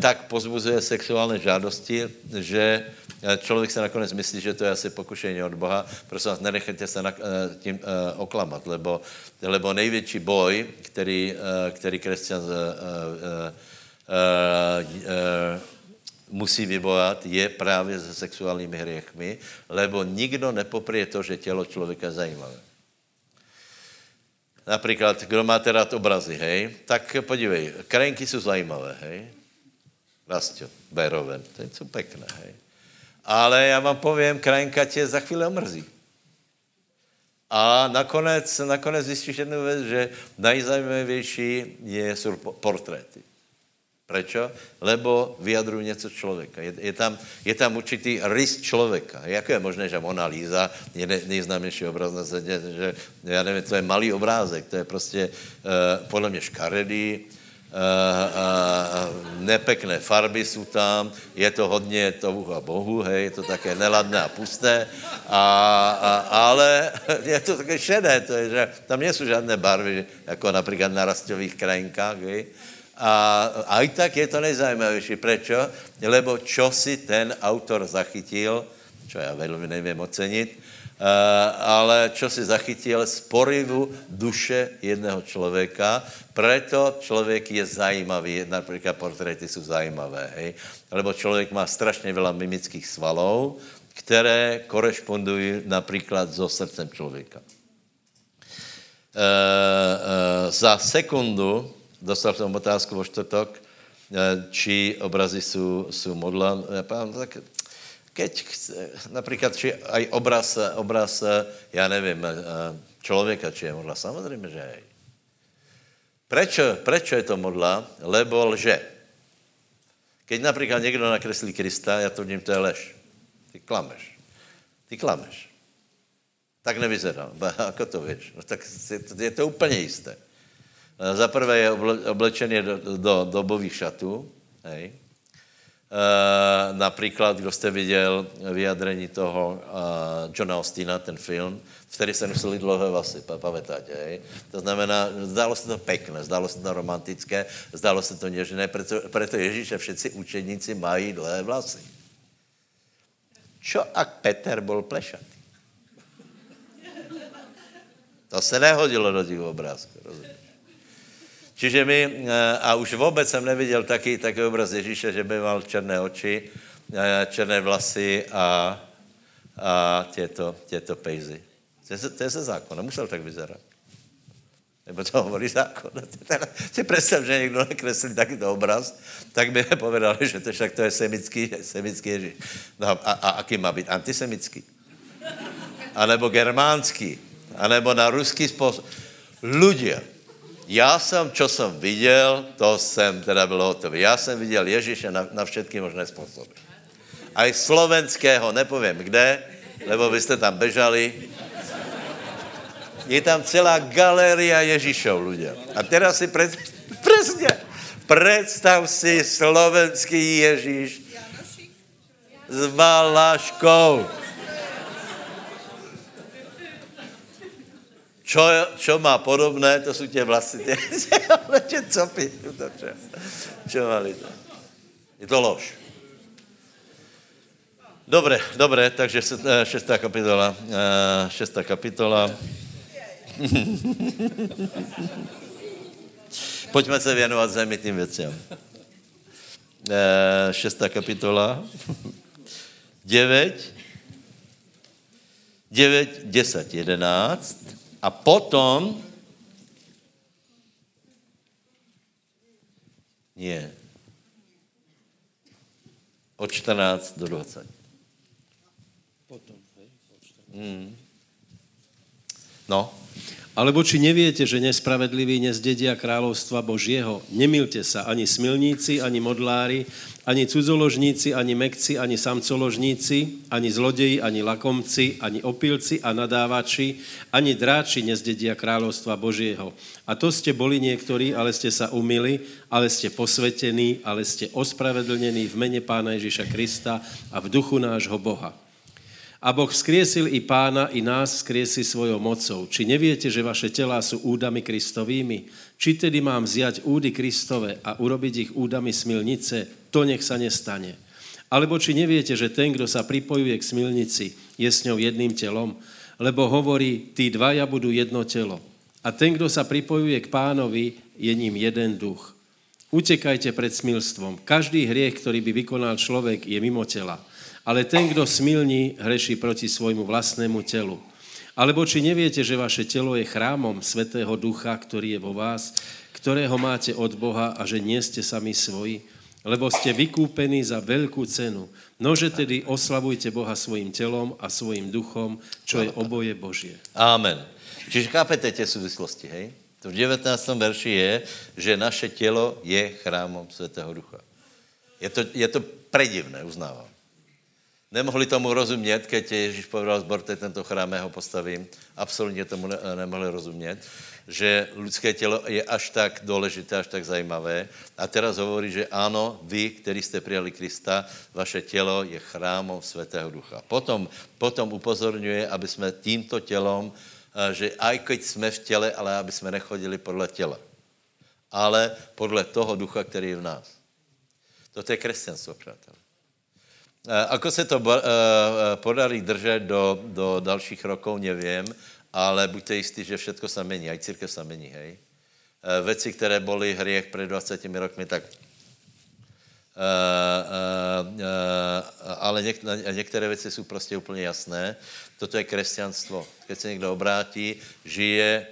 tak pozbuzuje sexuální žádosti, že člověk se nakonec myslí, že to je asi pokušení od Boha. Prosím vás, nenechejte se na, tím oklamat, lebo, lebo největší boj, který, který křesťan musí vybojat, je právě se sexuálními hriechmi, lebo nikdo nepoprie to, že tělo člověka je zajímavé. Například, kdo máte rád obrazy, hej, tak podívej, krajinky jsou zajímavé, hej. Rastio, Beroven, to jsou pekné, hej. Ale já vám povím, krajinka tě za chvíli omrzí. A nakonec, nakonec zjistíš jednu věc, že nejzajímavější je, jsou portréty. Prečo? Lebo vyjadrují něco člověka. Je, je, tam, je tam určitý rys člověka. Jak je možné, že Mona Lisa je ne, nejznámější obraz na světě, že já nevím, to je malý obrázek, to je prostě uh, podle mě škaredý, nepekné farby jsou tam, je to hodně to a bohu, hej, je to také neladné a pusté, a, a, ale je to také šedé, to je, že tam nejsou žádné barvy, jako například na rastových krajinkách, hej, a aj tak je to nejzajímavější. Prečo? Lebo čo si ten autor zachytil, čo já velmi nevím ocenit, ale čo si zachytil z porivu duše jedného člověka, preto člověk je zajímavý, například portréty jsou zajímavé, hej? lebo člověk má strašně veľa mimických svalov, které korešpondují například so srdcem člověka. E, e, za sekundu dostal jsem otázku vo čtvrtok, eh, či obrazy jsou, jsou modla. Tak keď chce, například, či aj obraz, obraz, já nevím, eh, člověka, či je modla, samozřejmě, že hej. Prečo, prečo je to modla? Lebo lže. Keď například někdo nakreslí Krista, já to vním, to je lež. Ty klameš. Ty klameš. Tak nevyzerá. Ako to víš? No tak je to úplně jisté. Eh, za prvé je oblečený do, do dobových šatů, hej. E, například, kdo jste viděl vyjadrení toho uh, Johna Austina, ten film, v který se nosili dlouhé vlasy, pamätáte, hej? To znamená, zdálo se to pekné, zdálo se to romantické, zdálo se to něžné, proto, proto Ježíš a všetci učeníci mají dlouhé vlasy. Čo ak Peter byl plešatý? To se nehodilo do těch obrázků, rozumíš? Čiže my, eh, a už vůbec jsem neviděl taky takový obraz Ježíše, že by mal černé oči, eh, černé vlasy a, a těto, těto pejzy. To je, to je ze zákona, musel tak vyzerat. Nebo to hovorí zákon. Si představ, že někdo nakreslí takýto obraz, tak by povedali, že to, však to je semický, semický Ježíš. No a, a aký má být? Antisemický? A nebo germánský? A nebo na ruský způsob? Ľudia, já jsem, čo jsem viděl, to jsem teda byl hotový. Já jsem viděl Ježíše na, na všetky možné způsoby. A i slovenského, nepovím kde, lebo byste tam bežali. Je tam celá galéria Ježíšov, ľudia. A teraz si pred, presně, představ si slovenský Ježíš s Valaškou. Čo, čo má podobné, to jsou tě vlasy, tě, tě copy, to čo, mali to. Je to lož. Dobré, dobré, takže eh, šestá kapitola, eh, šestá kapitola. Pojďme se věnovat zemitým věcem. Eh, šestá kapitola. Devět, devět, deset, jedenáct. A potom nie. Od 14 do 20. Potom, hej? Mm. No. Alebo či neviete, že nespravedliví nezdedia kráľovstva Božieho? Nemilte sa, ani smilníci, ani modlári, ani cudzoložníci, ani mekci, ani samcoložníci, ani zlodeji, ani lakomci, ani opilci a nadávači, ani dráči nezdedia kráľovstva Božieho. A to ste boli niektorí, ale ste sa umili, ale ste posvetení, ale ste ospravedlnení v mene Pána Ježíša Krista a v duchu nášho Boha. A Boh vzkriesil i pána, i nás vzkriesi svojou mocou. Či neviete, že vaše telá sú údami Kristovými? Či tedy mám vziať údy Kristove a urobiť ich údami smilnice? To nech sa nestane. Alebo či neviete, že ten, kdo sa pripojuje k smilnici, je s ňou jedným telom? Lebo hovorí, tí dvaja budú jedno telo. A ten, kdo sa pripojuje k pánovi, je ním jeden duch. Utekajte pred smilstvom. Každý hriech, ktorý by vykonal človek, je mimo tela ale ten, kdo smilní, hreší proti svojmu vlastnému telu. Alebo či neviete, že vaše telo je chrámom Svetého Ducha, ktorý je vo vás, ktorého máte od Boha a že nie ste sami svoji, lebo ste vykúpení za veľkú cenu. Nože tedy oslavujte Boha svojim telom a svojim duchom, čo je oboje Božie. Amen. Čiže chápete tie súvislosti, hej? To v 19. verši je, že naše tělo je chrámom Svetého Ducha. Je to, je to predivné, uznávám. Nemohli tomu rozumět, keď Ježíš povedal zbor, teď tento chrám ho postavím. Absolutně tomu ne, nemohli rozumět, že lidské tělo je až tak důležité, až tak zajímavé. A teraz hovorí, že ano, vy, který jste přijali Krista, vaše tělo je chrámom Svatého Ducha. Potom, potom upozorňuje, aby jsme tímto tělom, eh, že aj keď jsme v těle, ale aby jsme nechodili podle těla. Ale podle toho ducha, který je v nás. Toto je křesťanstvo, přátelé. Eh, ako se to eh, eh, podarí držet do, do dalších rokov, nevím, ale buďte jistí, že všetko se mení, aj církev se mení, hej. Veci, které byly hriech před 20 rokmi, tak Uh, uh, uh, ale něk, některé věci jsou prostě úplně jasné. Toto je křesťanstvo. Když se někdo obrátí, žije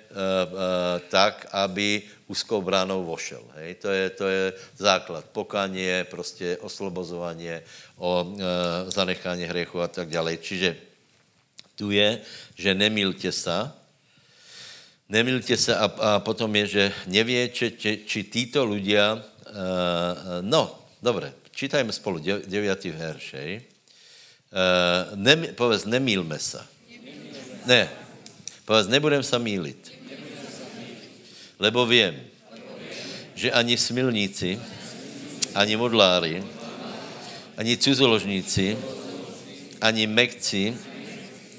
tak, aby úzkou bránou vošel. Hej? To, je, to je základ. Pokanie, prostě oslobozování, o uh, zanechání hriechu a tak dále. Čiže tu je, že nemilte se, nemilte se a, a potom je, že nevěče, či, či, či títo ľudia, uh, no, Dobre, čítajme spolu 9. verš, hej. Uh, ne, povedz, nemýlme se. Ne. Povedz, nebudem se mílit. Lebo vím, že ani smilníci, ani modlári, ani cizoložníci, ani mekci,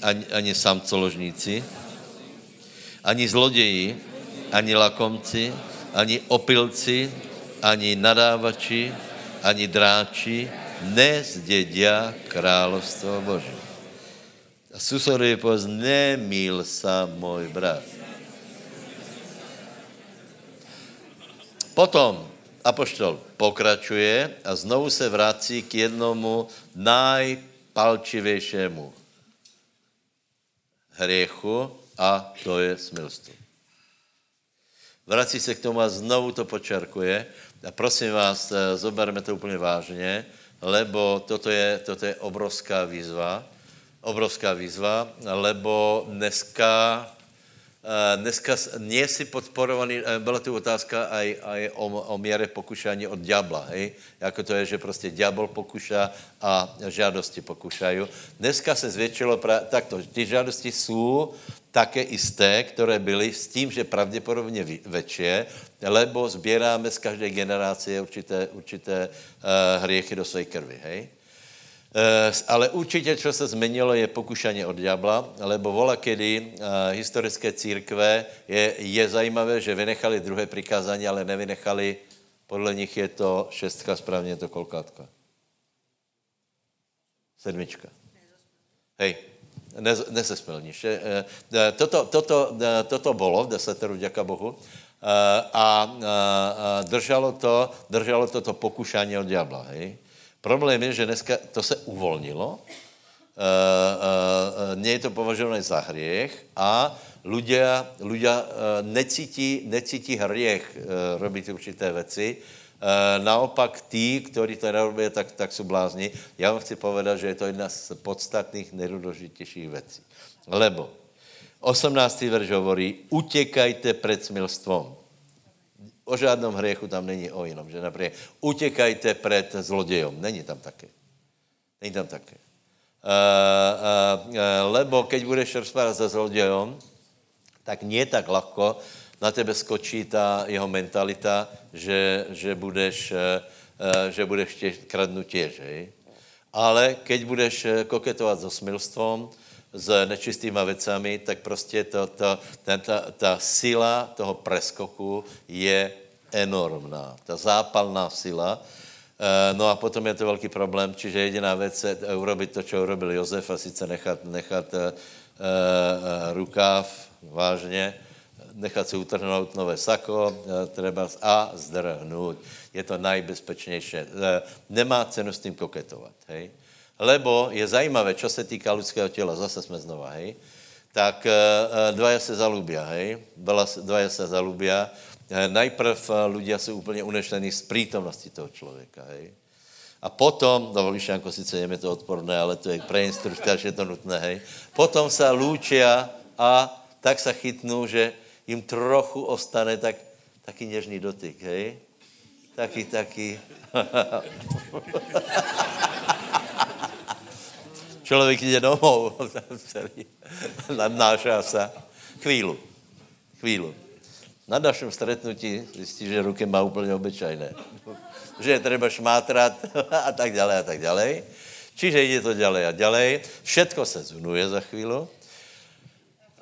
ani, ani samcoložníci, ani zloději, ani lakomci, ani opilci, ani nadávači, ani dráči nezdědia královstvo Bože. A susorový povedz, nemíl sa můj brat. Potom apoštol pokračuje a znovu se vrací k jednomu najpalčivějšímu hriechu a to je smilstvo. Vrací se k tomu a znovu to počarkuje a prosím vás, eh, zoberme to úplně vážně, lebo toto je, toto je obrovská výzva, obrovská výzva, lebo dneska, dneska nie si podporovaný, eh, byla tu otázka aj, aj o, o míře pokušání od ďábla, hej? Jako to je, že prostě ďábel pokuša a žádosti pokušají. Dneska se zvětšilo, pra, takto, ty žádosti jsou také isté, které byly s tím, že pravděpodobně větší, lebo sbíráme z každé generace určité, určité uh, hriechy do své krvi, hej? Uh, ale určitě, co se změnilo, je pokušení od ďábla, lebo vola kedy uh, historické církve je, je zajímavé, že vynechali druhé přikázání, ale nevynechali, podle nich je to šestka, správně je to kolkátka. Sedmička. Hej, nezespelníš. Eh, eh, toto, toto, eh, toto bylo v deseteru, děka Bohu, a držalo to, držalo to, to pokušání od diabla. Hej. Problém je, že dneska to se uvolnilo, nie je to považované za hriech a ľudia, ľudia necítí, necítí hriech robiť určité věci, Eh, naopak tí, kteří to nerobí, tak, tak jsou blázni. Já vám chci povedat, že je to jedna z podstatných nejdůležitějších věcí. Lebo 18. verš hovorí, utěkajte před smilstvom. O žádnom hriechu tam není o jinom, že například utěkajte před zlodějom. Není tam také. Není tam také. Uh, uh, uh, lebo keď budeš rozpárat se zlodějom, tak nie tak ľahko na tebe skočí ta jeho mentalita, že, že budeš, eh, eh, že budeš tě kradnout těž, hej? Ale keď budeš koketovat so smilstvom, s nečistýma vecami, tak prostě to, to, ten, ta, ta síla toho preskoku je enormná. Ta zápalná sila. No a potom je to velký problém, čiže jediná věc je urobit to, co urobil Jozef, a sice nechat, nechat uh, rukáv vážně, nechat si utrhnout nové sako třeba a zdrhnout. Je to nejbezpečnější. Nemá cenu s tím koketovat. Hej? Lebo je zajímavé, čo se týká lidského těla, zase jsme znova, hej, tak dvaja se zalubia, hej, dvaja se zalubia. Najprv ľudia jsou úplně unešení z prítomnosti toho člověka, hej. A potom, no Lišanko, sice je mi to odporné, ale to je pre instruktář, je to nutné, hej. Potom se lúčia a tak se chytnou, že jim trochu ostane tak, taký něžný dotyk, hej? Taky, taky. Člověk jde domů, celý, nadnášá se. Chvílu, chvílu. Na našem stretnutí zjistí, že ruky má úplně obyčajné. Že je třeba šmátrat a tak dále a tak dále. Čiže jde to ďalej a ďalej. Všetko se zunuje za chvíli.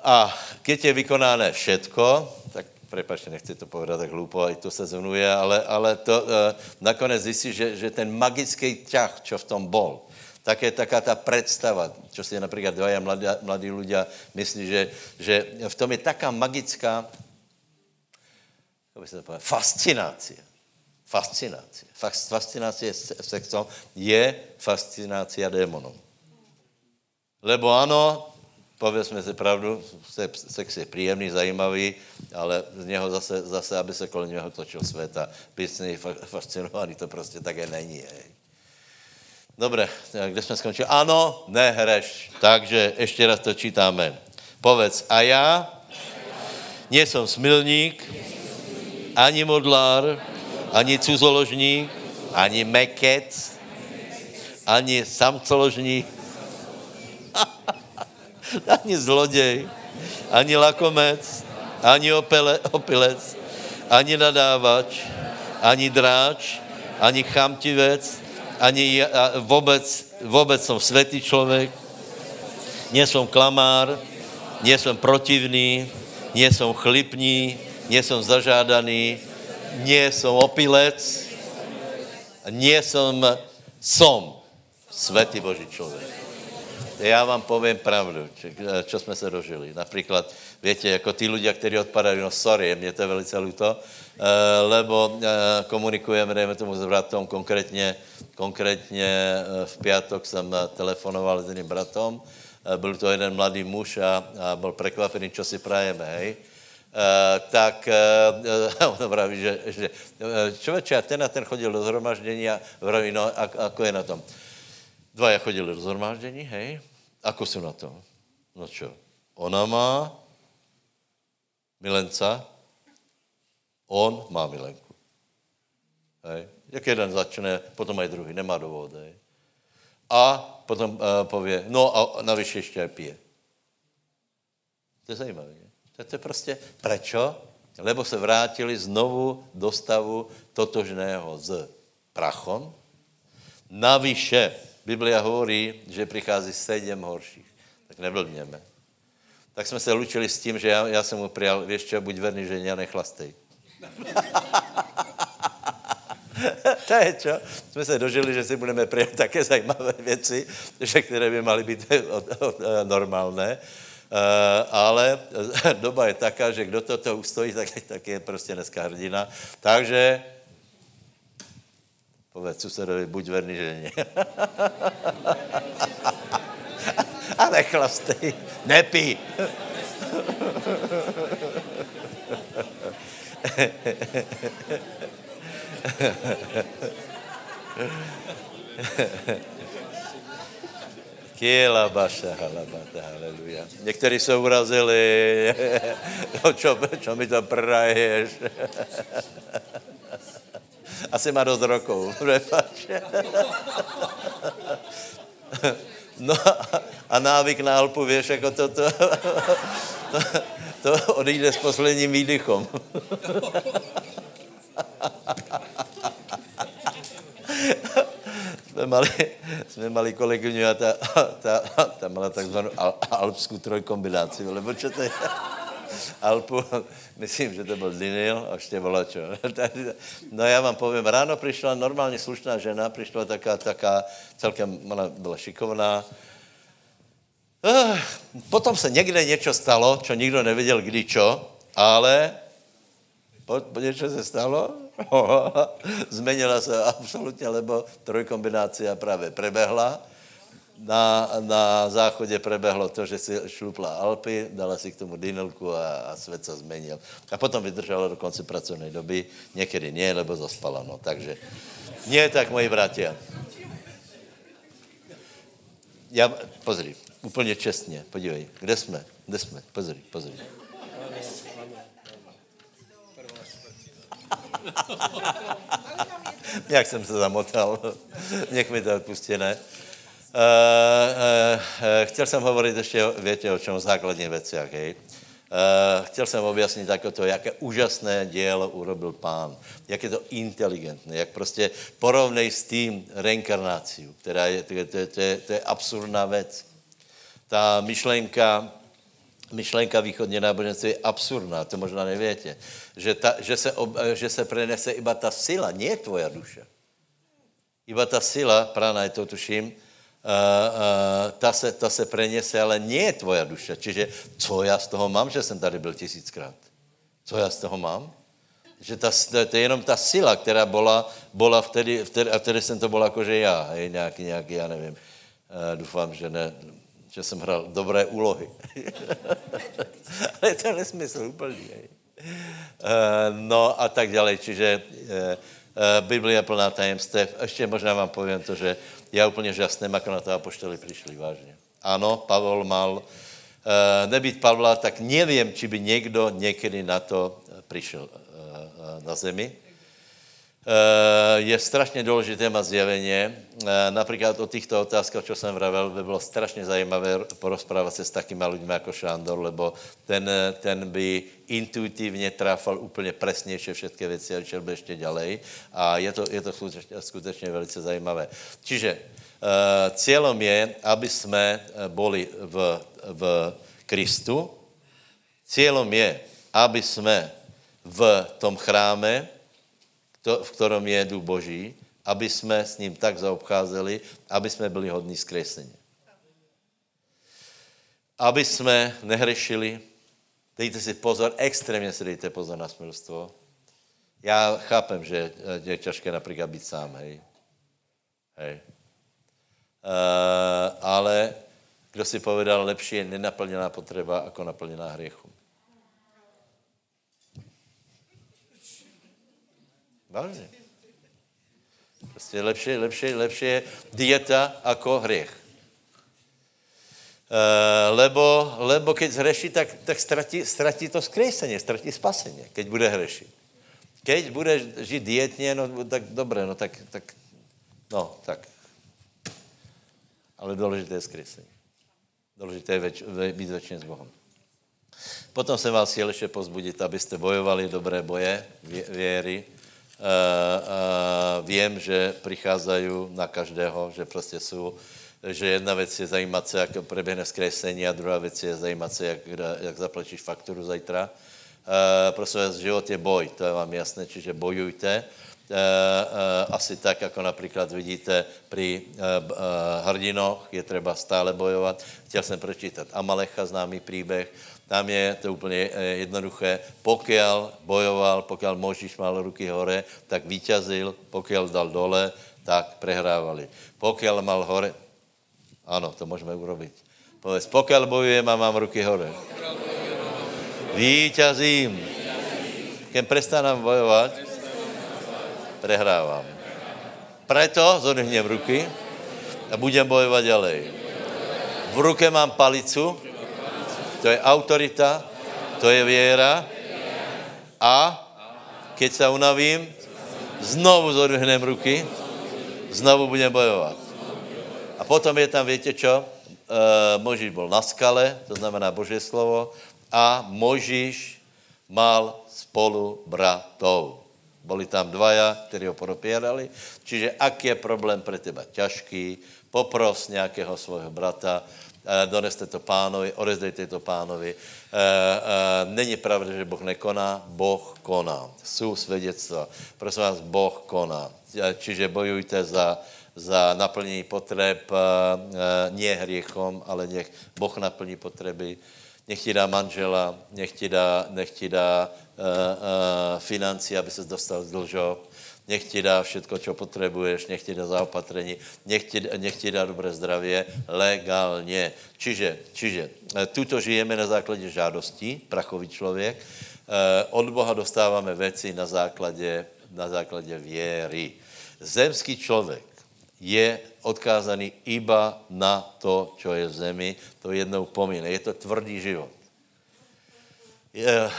A keď je vykonáné všetko, tak prepačte, nechci to povedat tak hloupo, i to se zunuje, ale, ale to e, nakonec zjistí, že, že ten magický ťah, čo v tom bol, tak je taká ta představa, čo si například dvaja mladí, mladí ľudia myslí, že, že v tom je taká magická, jak by se to povedal, fascinácia. Fascinácia. Fascinácia sexom je fascinácia démonom. Lebo ano, povězme si pravdu, sex je příjemný, zajímavý, ale z něho zase, zase aby se kolem něho točil svět a být s něj fascinovaný, to prostě také není. Hej. Dobre, kde jsme skončili? Ano, nehreš. Takže ještě raz to čítáme. Povedz, a já nejsem smilník, ani modlár, ani cuzoložník, ani mekec, ani samcoložník, ani zloděj, ani lakomec, ani opele, opilec, ani nadávač, ani dráč, ani chamtivec, ani vůbec, vůbec jsem světý člověk, nie jsem klamár, nie jsem protivný, nie jsem chlipný, nie jsem zažádaný, nie jsem opilec, nie jsem, som světý Boží člověk já vám povím pravdu, čo jsme se dožili. Například, víte, jako ty ľudia, kteří odpadají, no sorry, mě to je velice luto, eh, lebo eh, komunikujeme, dejme tomu s bratom, konkrétně, konkrétně eh, v pátek jsem telefonoval s jedným bratom, byl to jeden mladý muž a, a byl překvapený, čo si prajeme, hej. Uh, tak uh, on praví, že, že člověče, a ten a ten chodil do zhromaždění a vraví, no, a, ako je na tom? Dvaja chodili do zhromáždění, hej. Ako jsou na to? No čo? Ona má milenca, on má milenku. Hej. Jak jeden začne, potom mají druhý, nemá důvod. Hej. A potom uh, pově, no a navíc ještě pije. To je zajímavé. To, to je prostě, prečo? Lebo se vrátili znovu do stavu totožného s prachom. Navyše Biblia hovorí, že přichází sedm horších. Tak neblbněme. Tak jsme se lučili s tím, že já, já jsem mu přijal, čo, buď verný žení a nechlastej. to je čo? Jsme se dožili, že si budeme přijat také zajímavé věci, že které by maly být normálné. Uh, ale doba je taká, že kdo toto ustojí, tak, tak je prostě dneska hrdina. Takže Povedz susedovi, buď verný ženě. A nechlastej, nepí. Kiela baša, halabata, haleluja. Někteří se urazili, no čo, čo mi to praješ. Asi má dost rokov. No a návyk na Alpu, víš, jako to, to, to, to odejde s posledním výdychom. jsme, mali, jsme mali kolegyňu a ta, ta, ta mala takzvanou al, alpskou trojkombinaci, lebo čo to je? Alpu, myslím, že to byl Dinil a ještě čo. No já vám povím, ráno přišla normálně slušná žena, přišla taká, taká celkem, ona byla šikovná, Potom se někde něco stalo, čo nikdo nevěděl kdy čo, ale po, po něco se stalo, změnila se absolutně, lebo trojkombinácia právě prebehla. Na, na záchodě prebehlo to, že si šlupla Alpy, dala si k tomu dynelku a, a svět se změnil. A potom vydržela do konce pracovní doby, někdy ne, lebo zaspala. No. Takže nie tak, moji bratia. Já, pozri, úplně čestně, podívej, kde jsme, kde jsme, pozri, pozri. Jak jsem se zamotal. Nech mi to odpustí, ne? Uh, uh, uh, chtěl jsem hovorit ještě, větě, o čem základní věci, hej? Uh, chtěl jsem objasnit jako to, jaké úžasné dílo urobil pán, jak je to inteligentné, jak prostě porovnej s tím reinkarnácií, která je, to, to, to, je, to je absurdná věc. Ta myšlenka, myšlenka východně náboženství je absurdná, to možná nevětě, že, ta, že, se ob, že se prenese iba ta sila, nie tvoja duše. Iba ta sila, prána je to tuším, uh, uh, ta, se, ta se prenese, ale nie je tvoja duše. Čiže co já z toho mám, že jsem tady byl tisíckrát? Co já z toho mám? Že ta, to je jenom ta sila, která byla, byla vtedy, vtedy, a vtedy jsem to byl jakože já, nějaký, nějaký, já nevím, uh, doufám, že ne, že jsem hrál dobré úlohy. Ale to je nesmysl úplný. Uh, no a tak dále, čiže uh, Biblia je plná tajemstev. Ještě možná vám povím to, že já úplně žasném, jako na to apoštoli přišli, vážně. Ano, Pavel mal, nebýt Pavla, tak nevím, či by někdo někdy na to přišel na zemi. Eh, je strašně důležité má zjevení. Eh, například o těchto otázkách, co jsem vravel, by bylo strašně zajímavé porozprávat se s takými lidmi jako Šándor, lebo ten, ten by intuitivně tráfal úplně přesnější všechny věci a šel by ještě ďalej. A je to, je to skutečně, skutečně velice zajímavé. Čiže uh, cílem je, aby jsme boli v, v Kristu. Cílem je, aby jsme v tom chráme, v kterém je duch Boží, aby jsme s ním tak zaobcházeli, aby jsme byli hodní zkresení. Aby jsme nehrešili, dejte si pozor, extrémně si dejte pozor na smilstvo. Já chápem, že je těžké například být sám, hej. Hej. Uh, ale kdo si povedal, lepší je nenaplněná potřeba, jako naplněná hriechu. Vážně. Prostě lepší, lepší, lepší je dieta jako hřech. Uh, lebo, lebo keď zhreší, tak, tak ztratí, ztratí to skresení, ztratí spasení, keď bude hřešit. Keď bude žít dietně, no tak dobré, no tak, tak no tak. Ale důležité je skresení. Důležité je več, ve, být věčně s Bohem. Potom jsem vás chtěl ještě pozbudit, abyste bojovali dobré boje věry, vím, že přicházají na každého, že prostě jsou, že jedna věc je zajímat se, jak preběhne zkresení a druhá věc je zajímat se, jak, jak zaplatíš fakturu zajtra. Prosím vás, život je boj, to je vám jasné, čiže bojujte. Asi tak, jako například vidíte při hrdinoch, je třeba stále bojovat. Chtěl jsem pročítat Amalecha, známý příběh, tam je to úplně eh, jednoduché. Pokiaľ bojoval, pokiaľ Možíš mal ruky hore, tak vyťazil, pokiaľ dal dole, tak prehrávali. Pokiaľ mal hore, ano, to můžeme urobiť. Povedz, pokiaľ bojujem a mám ruky hore. Víťazím. Keď prestávam bojovat, prehrávam. Preto zodvihnem ruky a budem bojovat ďalej. V ruke mám palicu, to je autorita, to je věra a keď se unavím, znovu zodvihnem ruky, znovu budem bojovat. A potom je tam, víte čo, e, Možíš byl na skale, to znamená Boží slovo, a Možíš mal spolu bratov. Boli tam dvaja, ktorí ho podopierali. Čiže ak je problém pre teba ťažký, popros nějakého svého brata, eh, doneste to pánovi, odezdejte to pánovi. Eh, eh, není pravda, že Boh nekoná, Boh koná. Jsou svědectva. Prosím vás, Boh koná. Čiže bojujte za, za naplnění potreb, nie hriechom, ale nech Boh naplní potreby. Nech ti dá manžela, nech ti dá, nech ti dá uh, uh, financí, aby se dostal z dlžob nech ti dá všetko, co potřebuješ, nech ti dá zaopatrení, nech ti, nech ti dá dobré zdravě legálně. Čiže, čiže eh, tuto žijeme na základě žádostí, prachový člověk, eh, od Boha dostáváme věci na základě, na základě věry. Zemský člověk je odkázaný iba na to, co je v zemi, to jednou pomíne. Je to tvrdý život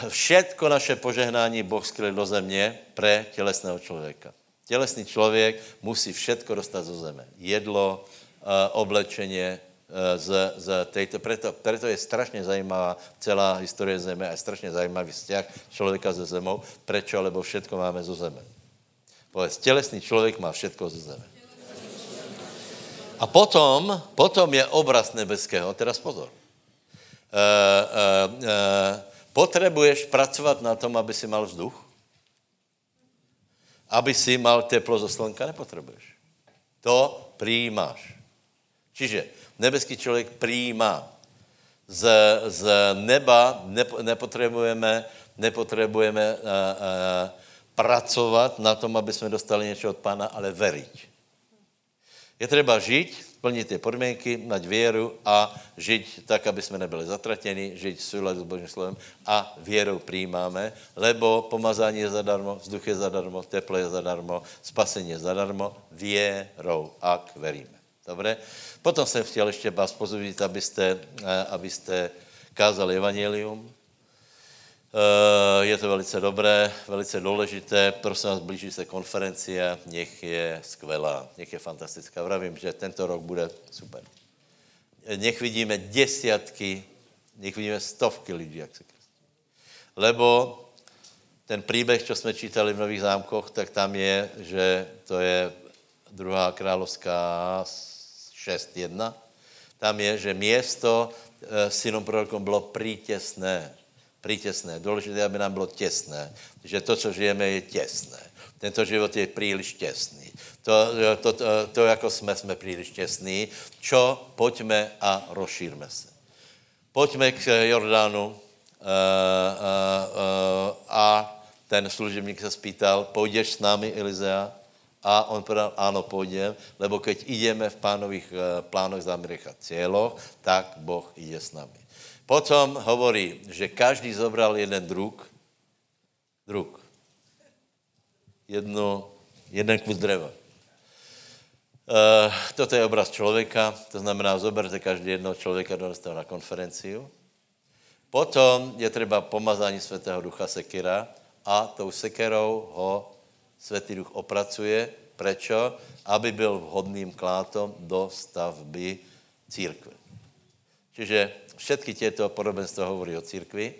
všetko naše požehnání Boh skryl do země pre tělesného člověka. Tělesný člověk musí všetko dostat zo zeme. Jedlo, eh, oblečenie, eh, z, z tejto, preto, preto je strašně zajímavá celá historie zeme a je strašně zajímavý vzťah člověka se zemou. Prečo? Lebo všetko máme zo zeme. Povedz, tělesný člověk má všetko ze zeme. A potom, potom je obraz nebeského. Teraz pozor. Uh, uh, Potřebuješ pracovat na tom, aby si mal vzduch? Aby si mal teplo zo slnka? Nepotřebuješ. To přijímáš. Čiže nebeský člověk přijímá. Z, z neba nepotřebujeme, nepotřebujeme uh, uh, pracovat na tom, aby jsme dostali něco od Pána, ale veriť. Je třeba žít splnit ty podmínky, mať věru a žít tak, aby jsme nebyli zatrateni, žít v souladu s Božím slovem a věrou přijímáme, lebo pomazání je zadarmo, vzduch je zadarmo, teplo je zadarmo, spasení je zadarmo, věrou, ak veríme. Dobré? Potom jsem chtěl ještě vás pozornit, abyste, eh, abyste kázali evangelium, je to velice dobré, velice důležité. Prosím vás, blíží se konferencie, nech je skvělá, nech je fantastická. Vravím, že tento rok bude super. Nech vidíme desítky, nech vidíme stovky lidí, jak se krstí. Lebo ten příběh, co jsme čítali v Nových zámkoch, tak tam je, že to je druhá královská 6.1. Tam je, že město eh, synom prorokom bylo přítěsné Přítěsné. Důležité, aby nám bylo těsné. Že to, co žijeme, je těsné. Tento život je příliš těsný. To, to, to, to jako jsme, jsme příliš těsní. Čo? Pojďme a rozšírme se. Pojďme k Jordánu uh, uh, uh, a ten služebník se spýtal, půjdeš s námi, Elizea? A on povedal, ano, půjdem, lebo keď ideme v pánových plánoch zamrechať cieľoch, tak Boh ide s nami. Potom hovorí, že každý zobral jeden druk, druk, jedno, jeden kus dreva. Uh, toto je obraz člověka, to znamená, zoberte každý jednoho člověka, doneste na konferenciu. Potom je třeba pomazání Svatého Ducha sekera a tou sekerou ho Svatý Duch opracuje. Prečo? Aby byl vhodným klátom do stavby církve. Čiže všetky těto podobenstva hovorí o církvi. E, e,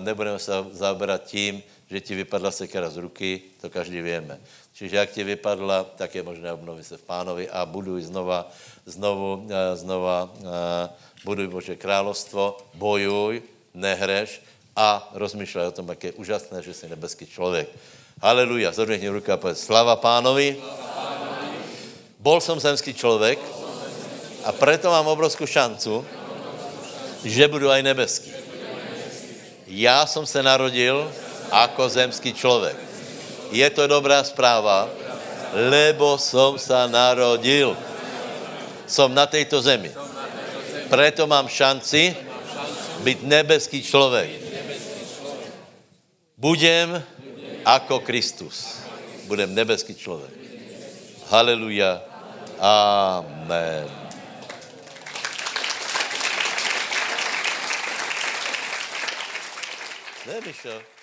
nebudeme se zaoberat tím, že ti vypadla sekera z ruky, to každý víme. Čiže jak ti vypadla, tak je možné obnovit se v pánovi a buduj znova, znovu, e, znova, buduj Bože královstvo, bojuj, nehreš a rozmýšlej o tom, jak je úžasné, že jsi nebeský člověk. Haleluja, zodvihni ruku a povedz, slava pánovi. Bol som zemský člověk, a proto mám obrovskou šancu, že budu aj nebeský. Já jsem se narodil jako zemský člověk. Je to dobrá zpráva, lebo jsem se narodil. Jsem na této zemi. Proto mám šanci být nebeský člověk. Budem jako Kristus. Budem nebeský člověk. Haleluja. Amen. Ne, so.